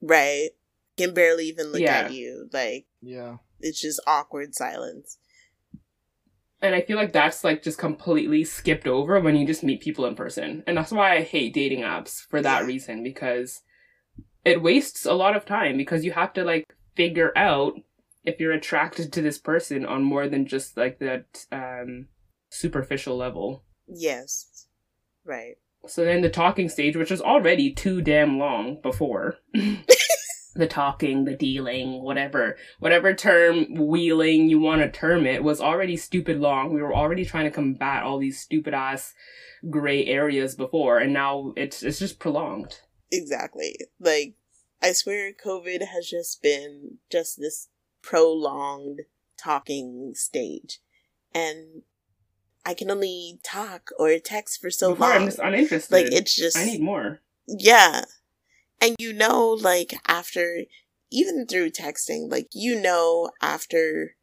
Right. Can barely even look yeah. at you. Like Yeah. It's just awkward silence. And I feel like that's like just completely skipped over when you just meet people in person. And that's why I hate dating apps for that yeah. reason because it wastes a lot of time because you have to like figure out if you're attracted to this person on more than just like that um, superficial level. Yes. Right. So then the talking stage, which was already too damn long before. the talking, the dealing, whatever, whatever term wheeling you want to term it was already stupid long. We were already trying to combat all these stupid ass gray areas before, and now it's it's just prolonged. Exactly. Like I swear COVID has just been just this prolonged talking stage. And I can only talk or text for so Before long. I'm just uninterested. Like it's just I need more. Yeah. And you know, like after even through texting, like you know after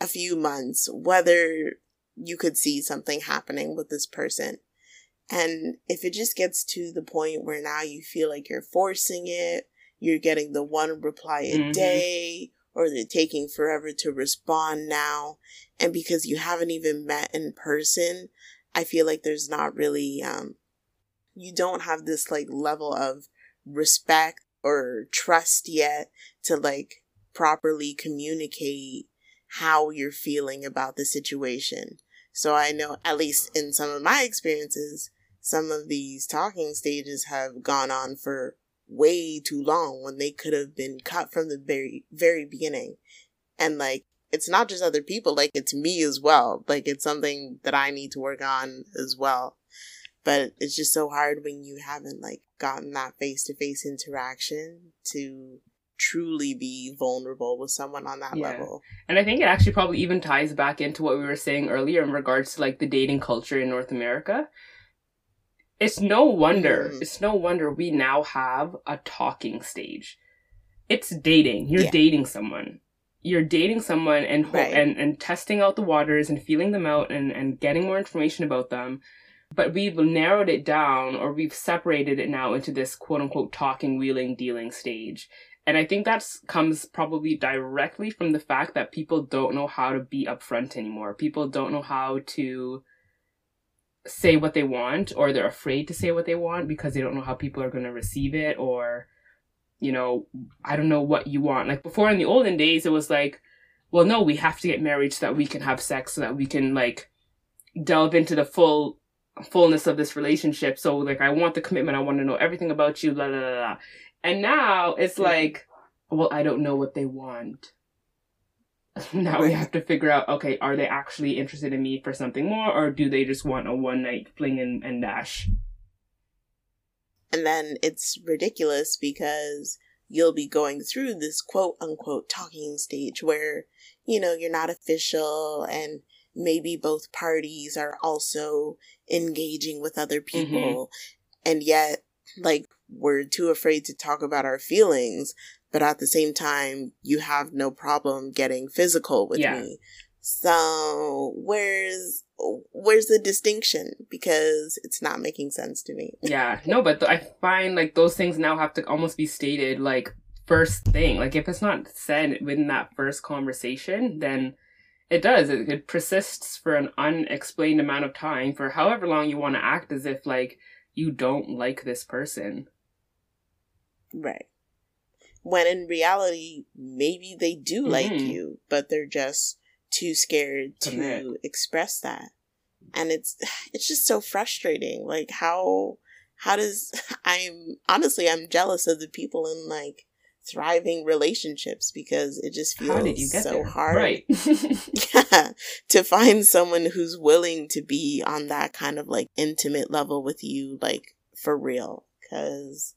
a few months whether you could see something happening with this person. And if it just gets to the point where now you feel like you're forcing it, you're getting the one reply a mm-hmm. day, or they're taking forever to respond now. And because you haven't even met in person, I feel like there's not really, um, you don't have this like level of respect or trust yet to like properly communicate how you're feeling about the situation. So I know, at least in some of my experiences, some of these talking stages have gone on for way too long when they could have been cut from the very very beginning. And like it's not just other people like it's me as well. Like it's something that i need to work on as well but it's just so hard when you haven't like gotten that face-to-face interaction to truly be vulnerable with someone on that yeah. level. And I think it actually probably even ties back into what we were saying earlier in regards to like the dating culture in North America it's no wonder, mm. it's no wonder we now have a talking stage. It's dating. You're yeah. dating someone. You're dating someone and, ho- right. and and testing out the waters and feeling them out and, and getting more information about them. But we've narrowed it down or we've separated it now into this quote unquote talking, wheeling, dealing stage. And I think that comes probably directly from the fact that people don't know how to be upfront anymore. People don't know how to say what they want or they're afraid to say what they want because they don't know how people are going to receive it or you know i don't know what you want like before in the olden days it was like well no we have to get married so that we can have sex so that we can like delve into the full fullness of this relationship. So like i want the commitment. I want to know everything about you blah blah blah, blah. and now it's like well i don't know what they want. Now we have to figure out okay are they actually interested in me for something more or do they just want a one night fling and, and dash? And then it's ridiculous because you'll be going through this quote unquote talking stage where you know you're not official and maybe both parties are also engaging with other mm-hmm. people mm-hmm. and yet like we're too afraid to talk about our feelings but at the same time, you have no problem getting physical with yeah. me. So where's where's the distinction? Because it's not making sense to me. yeah, no, but th- I find like those things now have to almost be stated like first thing. Like if it's not said within that first conversation, then it does. It, it persists for an unexplained amount of time for however long you want to act as if like you don't like this person. Right when in reality maybe they do mm-hmm. like you but they're just too scared to Commit. express that and it's it's just so frustrating like how how does i'm honestly i'm jealous of the people in like thriving relationships because it just feels so there? hard right yeah to find someone who's willing to be on that kind of like intimate level with you like for real because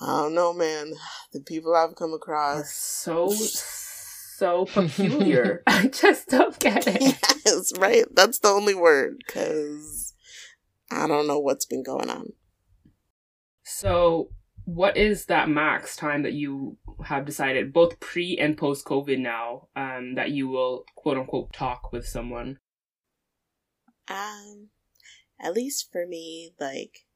I don't know, man. The people I've come across so so peculiar. I just don't get it. Yes, right. That's the only word because I don't know what's been going on. So, what is that max time that you have decided, both pre and post COVID now, um, that you will quote unquote talk with someone? Um, at least for me, like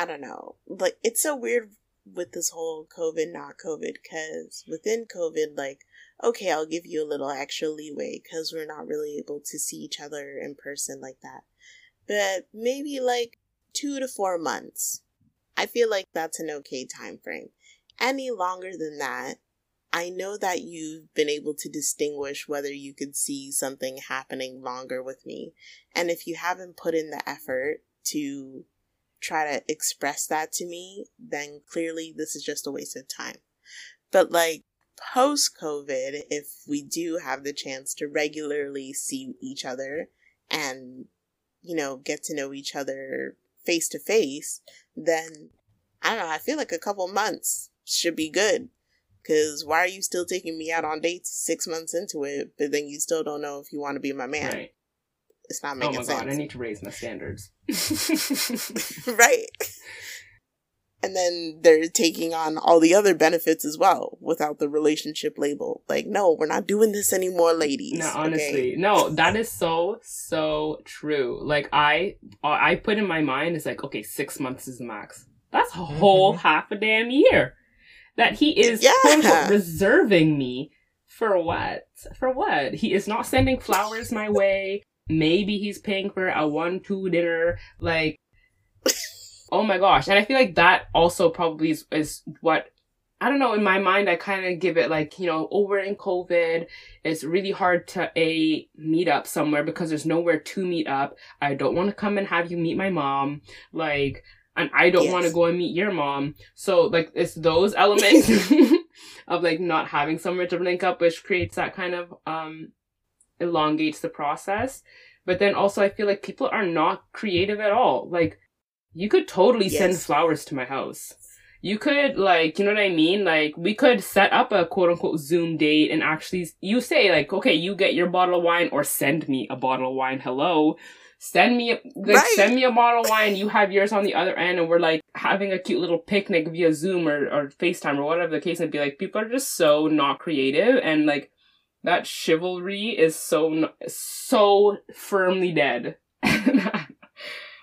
I don't know. Like, it's so weird with this whole COVID, not COVID, because within COVID, like, okay, I'll give you a little extra leeway because we're not really able to see each other in person like that. But maybe like two to four months. I feel like that's an okay time frame. Any longer than that, I know that you've been able to distinguish whether you could see something happening longer with me. And if you haven't put in the effort to try to express that to me, then clearly this is just a waste of time. But like post COVID, if we do have the chance to regularly see each other and, you know, get to know each other face to face, then I don't know, I feel like a couple months should be good. Cause why are you still taking me out on dates six months into it, but then you still don't know if you want to be my man? Right. It's not oh making sense. Oh my god, I need to raise my standards. right. And then they're taking on all the other benefits as well without the relationship label. Like, no, we're not doing this anymore, ladies. No, honestly, okay? no, that is so so true. Like, I I put in my mind is like, okay, six months is max. That's a whole mm-hmm. half a damn year that he is yeah. reserving me for what? For what? He is not sending flowers my way. Maybe he's paying for a one two dinner. Like, oh my gosh! And I feel like that also probably is, is what I don't know. In my mind, I kind of give it like, you know, over in COVID, it's really hard to a meet up somewhere because there's nowhere to meet up. I don't want to come and have you meet my mom. Like, and I don't yes. want to go and meet your mom. So like, it's those elements of like not having somewhere to link up, which creates that kind of, um, elongates the process. But then also, I feel like people are not creative at all. Like, you could totally yes. send flowers to my house. You could, like, you know what I mean? Like, we could set up a quote unquote Zoom date and actually, you say, like, okay, you get your bottle of wine or send me a bottle of wine. Hello. Send me a, like right. send me a Model Y and you have yours on the other end and we're like having a cute little picnic via Zoom or, or FaceTime or whatever the case may be. Like people are just so not creative and like that chivalry is so so firmly dead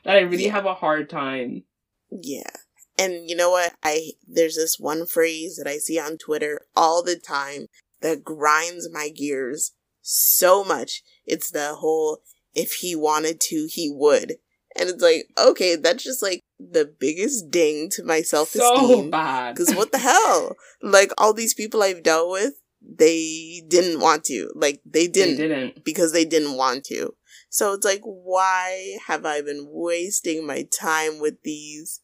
that I really yeah. have a hard time. Yeah. And you know what? I there's this one phrase that I see on Twitter all the time that grinds my gears so much. It's the whole if he wanted to, he would. And it's like, okay, that's just like the biggest ding to my self esteem. So bad. Because what the hell? Like all these people I've dealt with, they didn't want to. Like they didn't. They didn't. Because they didn't want to. So it's like, why have I been wasting my time with these?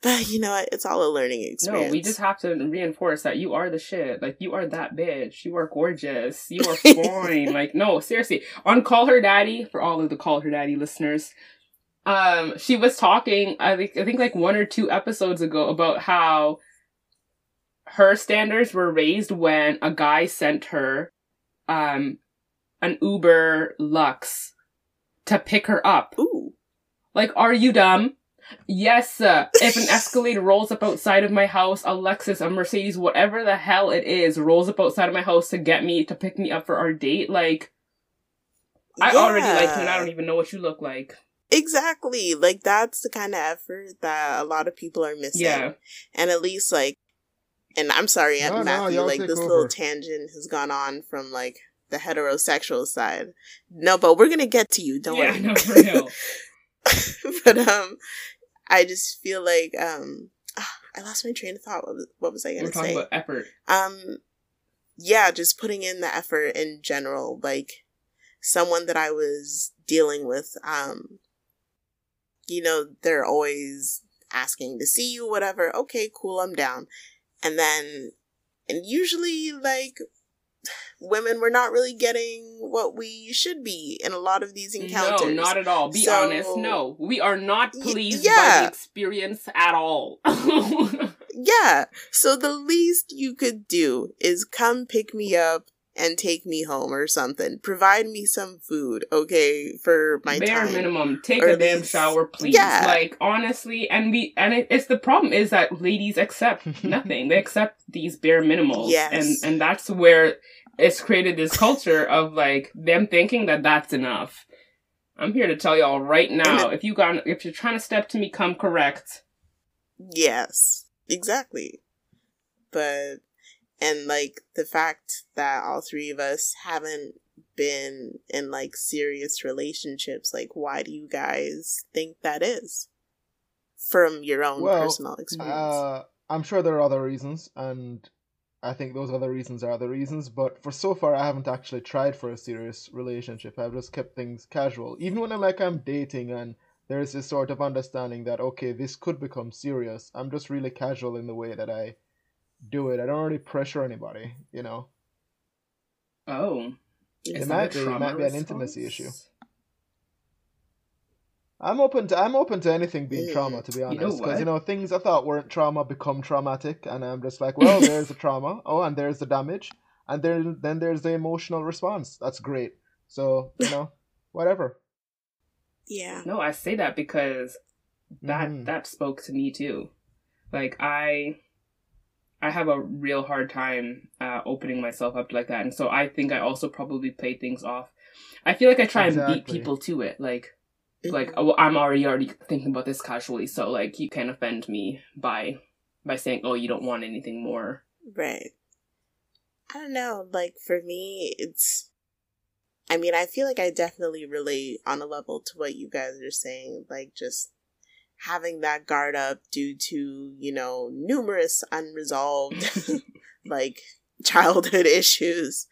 But you know what? It's all a learning experience. No, we just have to reinforce that you are the shit. Like you are that bitch. You are gorgeous. You are fine. like no, seriously. On Call Her Daddy, for all of the Call Her Daddy listeners, um, she was talking. I think I think like one or two episodes ago about how her standards were raised when a guy sent her um an Uber Lux to pick her up. Ooh. Like, are you dumb? Yes, uh, if an Escalade rolls up outside of my house, a Lexus, a Mercedes, whatever the hell it is, rolls up outside of my house to get me, to pick me up for our date, like, I yeah. already like you and I don't even know what you look like. Exactly. Like, that's the kind of effort that a lot of people are missing. Yeah. And at least, like, and I'm sorry, Aunt no, Matthew, no, like, this over. little tangent has gone on from, like, the heterosexual side. No, but we're gonna get to you. Don't yeah, worry. No, for real. but um, I just feel like um, oh, I lost my train of thought. What was, what was I gonna we're talking say? About effort. Um, yeah, just putting in the effort in general. Like someone that I was dealing with. Um, you know, they're always asking to see you, whatever. Okay, cool, I'm down. And then, and usually, like, women were not really getting what we should be in a lot of these encounters. No, not at all. Be so, honest. No, we are not pleased yeah. by the experience at all. yeah. So the least you could do is come pick me up and take me home or something. Provide me some food, okay, for my bare time. minimum. Take or a damn shower, please. Yeah. Like honestly, and we and it, it's the problem is that ladies accept nothing. they accept these bare minimals, yes. and and that's where it's created this culture of like them thinking that that's enough. I'm here to tell y'all right now, if you got if you're trying to step to me, come correct. Yes, exactly. But and like the fact that all three of us haven't been in like serious relationships, like why do you guys think that is? From your own well, personal experience. Uh, I'm sure there are other reasons, and I think those other reasons are the reasons, but for so far, I haven't actually tried for a serious relationship. I've just kept things casual. Even when I'm like I'm dating and there's this sort of understanding that okay, this could become serious. I'm just really casual in the way that I do it. I don't really pressure anybody, you know. Oh, it might be. It might be an intimacy issue. I'm open to I'm open to anything being trauma to be honest because you, know, you know things I thought weren't trauma become traumatic and I'm just like well there's the trauma oh and there's the damage and then then there's the emotional response that's great so you know whatever yeah no I say that because that mm-hmm. that spoke to me too like I I have a real hard time uh, opening myself up like that and so I think I also probably play things off. I feel like I try exactly. and beat people to it like like oh, i'm already already thinking about this casually so like you can't offend me by by saying oh you don't want anything more. Right. I don't know like for me it's i mean i feel like i definitely relate on a level to what you guys are saying like just having that guard up due to you know numerous unresolved like childhood issues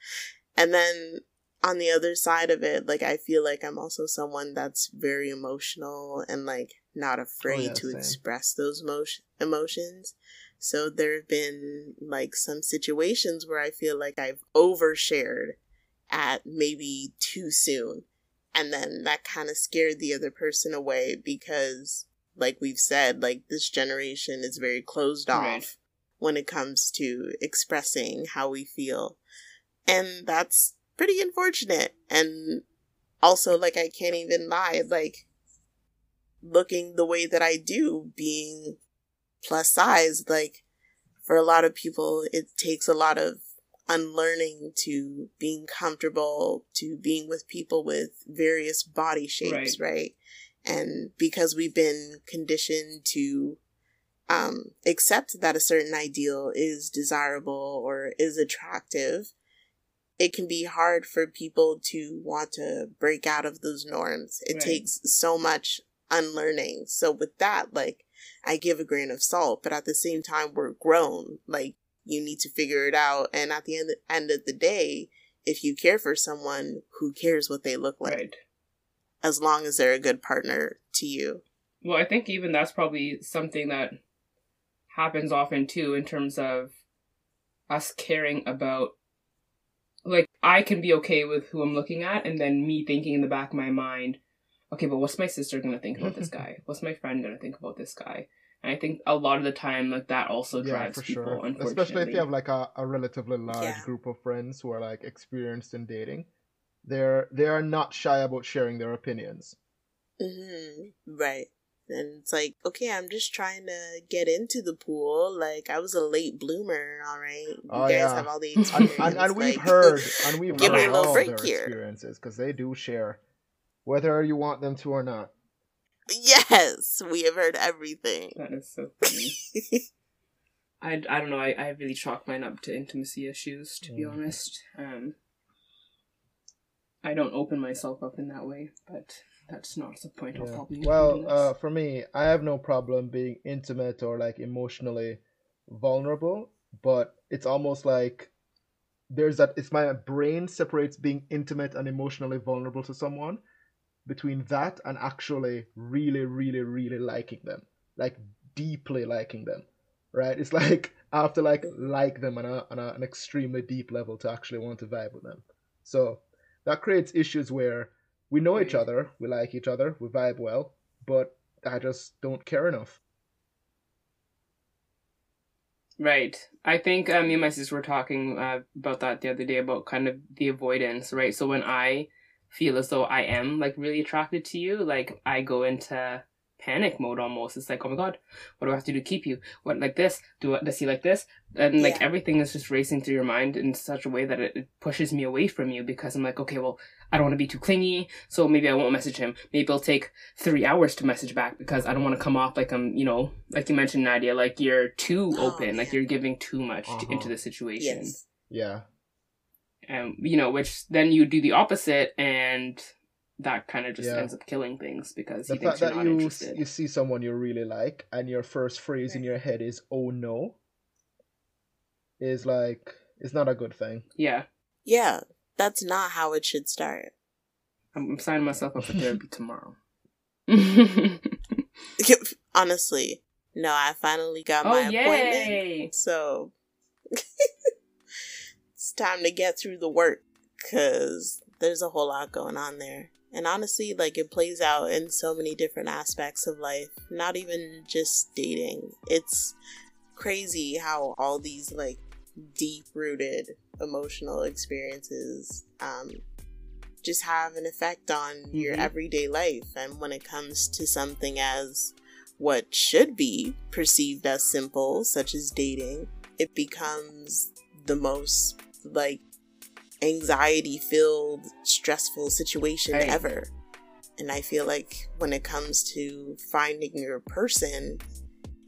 and then on the other side of it, like I feel like I'm also someone that's very emotional and like not oh, afraid oh, yeah, to same. express those emotion- emotions. So there have been like some situations where I feel like I've overshared at maybe too soon. And then that kind of scared the other person away because, like we've said, like this generation is very closed off right. when it comes to expressing how we feel. And that's pretty unfortunate. And also, like, I can't even lie, like, looking the way that I do, being plus size, like, for a lot of people, it takes a lot of unlearning to being comfortable to being with people with various body shapes, right? right? And because we've been conditioned to um, accept that a certain ideal is desirable or is attractive, it can be hard for people to want to break out of those norms. It right. takes so much unlearning. So with that, like, I give a grain of salt, but at the same time, we're grown. Like, you need to figure it out. And at the end, end of the day, if you care for someone, who cares what they look like? Right. As long as they're a good partner to you. Well, I think even that's probably something that happens often too, in terms of us caring about. Like, I can be okay with who I'm looking at, and then me thinking in the back of my mind, okay, but what's my sister gonna think about this guy? What's my friend gonna think about this guy? And I think a lot of the time, like that also drives yeah, people. Sure. Especially if you have like a, a relatively large yeah. group of friends who are like experienced in dating, they're they are not shy about sharing their opinions. Mm-hmm. Right. And it's like, okay, I'm just trying to get into the pool. Like I was a late bloomer, all right. You oh, guys yeah. have all the experience. and, and, and we've heard, and we've heard all their here. experiences because they do share, whether you want them to or not. Yes, we have heard everything. That is so funny. I, I don't know. I, I really chalk mine up to intimacy issues, to mm. be honest. Um, I don't open myself up in that way, but that's not the point. Yeah. I'll probably well, uh, for me, I have no problem being intimate or like emotionally vulnerable, but it's almost like there's that. It's my brain separates being intimate and emotionally vulnerable to someone between that and actually really, really, really liking them, like deeply liking them, right? It's like I have to like like them on, a, on a, an extremely deep level to actually want to vibe with them. So that creates issues where we know each other, we like each other, we vibe well, but I just don't care enough. Right. I think uh, me and my sister were talking uh, about that the other day about kind of the avoidance, right? So when I feel as though I am like really attracted to you, like I go into panic mode almost. It's like, oh my god, what do I have to do to keep you? What like this? Do I, does he like this? And like yeah. everything is just racing through your mind in such a way that it, it, pushes me away from you because I'm like, okay, well, I don't want to be too clingy, so maybe I won't message him. Maybe it'll take three hours to message back because I don't want to come off like I'm, you know, like you mentioned, Nadia, like you're too oh, open, yeah. like you're giving too much uh-huh. to, into the situation. Yes. Yeah um, you know, which then you do the opposite, and that kind of just yeah. ends up killing things because the fact that you interested. you see someone you really like, and your first phrase right. in your head is "Oh no," is like it's not a good thing. Yeah. Yeah, that's not how it should start. I'm, I'm signing myself up for therapy tomorrow. Honestly, no, I finally got oh, my yay. appointment. So it's time to get through the work because there's a whole lot going on there. And honestly, like it plays out in so many different aspects of life, not even just dating. It's crazy how all these like deep rooted emotional experiences um, just have an effect on mm-hmm. your everyday life. And when it comes to something as what should be perceived as simple, such as dating, it becomes the most like anxiety filled, stressful situation ever. And I feel like when it comes to finding your person,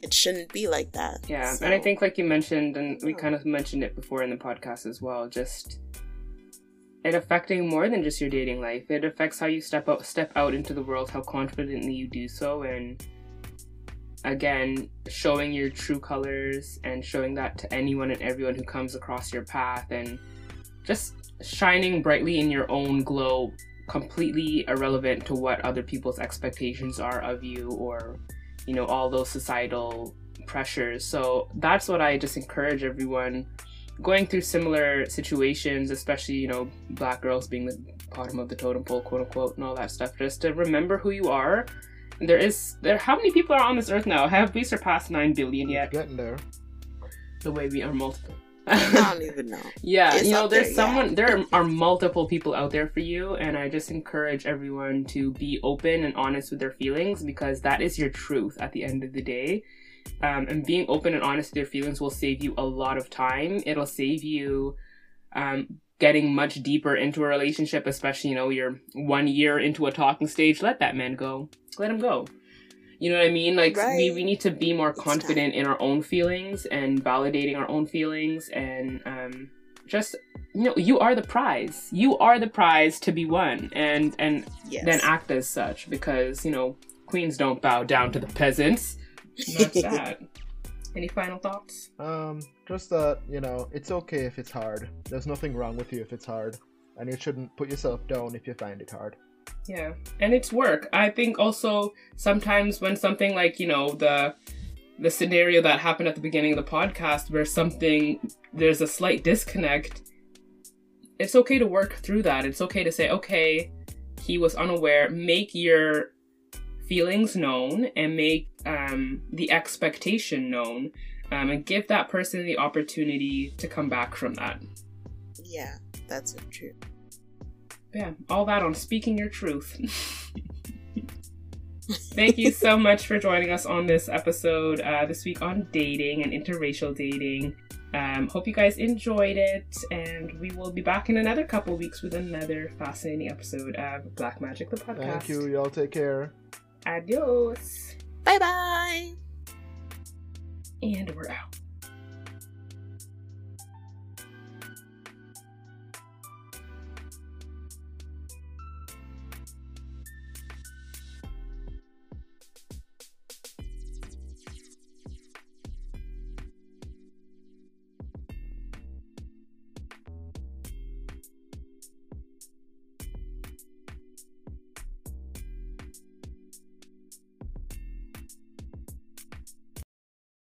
it shouldn't be like that. Yeah. So, and I think, like you mentioned, and we oh. kind of mentioned it before in the podcast as well, just it affecting more than just your dating life. It affects how you step out step out into the world, how confidently you do so, and again, showing your true colors and showing that to anyone and everyone who comes across your path and just shining brightly in your own glow, completely irrelevant to what other people's expectations are of you or, you know, all those societal pressures. So that's what I just encourage everyone going through similar situations, especially, you know, black girls being the bottom of the totem pole, quote unquote, and all that stuff, just to remember who you are there is there. How many people are on this earth now? Have we surpassed nine billion yet? Getting there. The way we are multiple. I don't even know. Yeah, it's you know, there's there, someone, yeah. there are multiple people out there for you, and I just encourage everyone to be open and honest with their feelings because that is your truth at the end of the day. Um, and being open and honest with your feelings will save you a lot of time. It'll save you um, getting much deeper into a relationship, especially, you know, you're one year into a talking stage. Let that man go. Let him go. You know what I mean? Like right. we, we need to be more confident in our own feelings and validating our own feelings and um, just you know you are the prize. You are the prize to be won and and yes. then act as such because you know queens don't bow down to the peasants. That's that. Any final thoughts? Um, just that you know it's okay if it's hard. There's nothing wrong with you if it's hard, and you shouldn't put yourself down if you find it hard. Yeah, and it's work. I think also sometimes when something like you know the the scenario that happened at the beginning of the podcast where something there's a slight disconnect it's okay to work through that. It's okay to say okay he was unaware. Make your feelings known and make um, the expectation known um, and give that person the opportunity to come back from that. Yeah that's true yeah, all that on speaking your truth. Thank you so much for joining us on this episode uh, this week on dating and interracial dating. Um, hope you guys enjoyed it, and we will be back in another couple weeks with another fascinating episode of Black Magic the podcast. Thank you. Y'all take care. Adios. Bye bye. And we're out.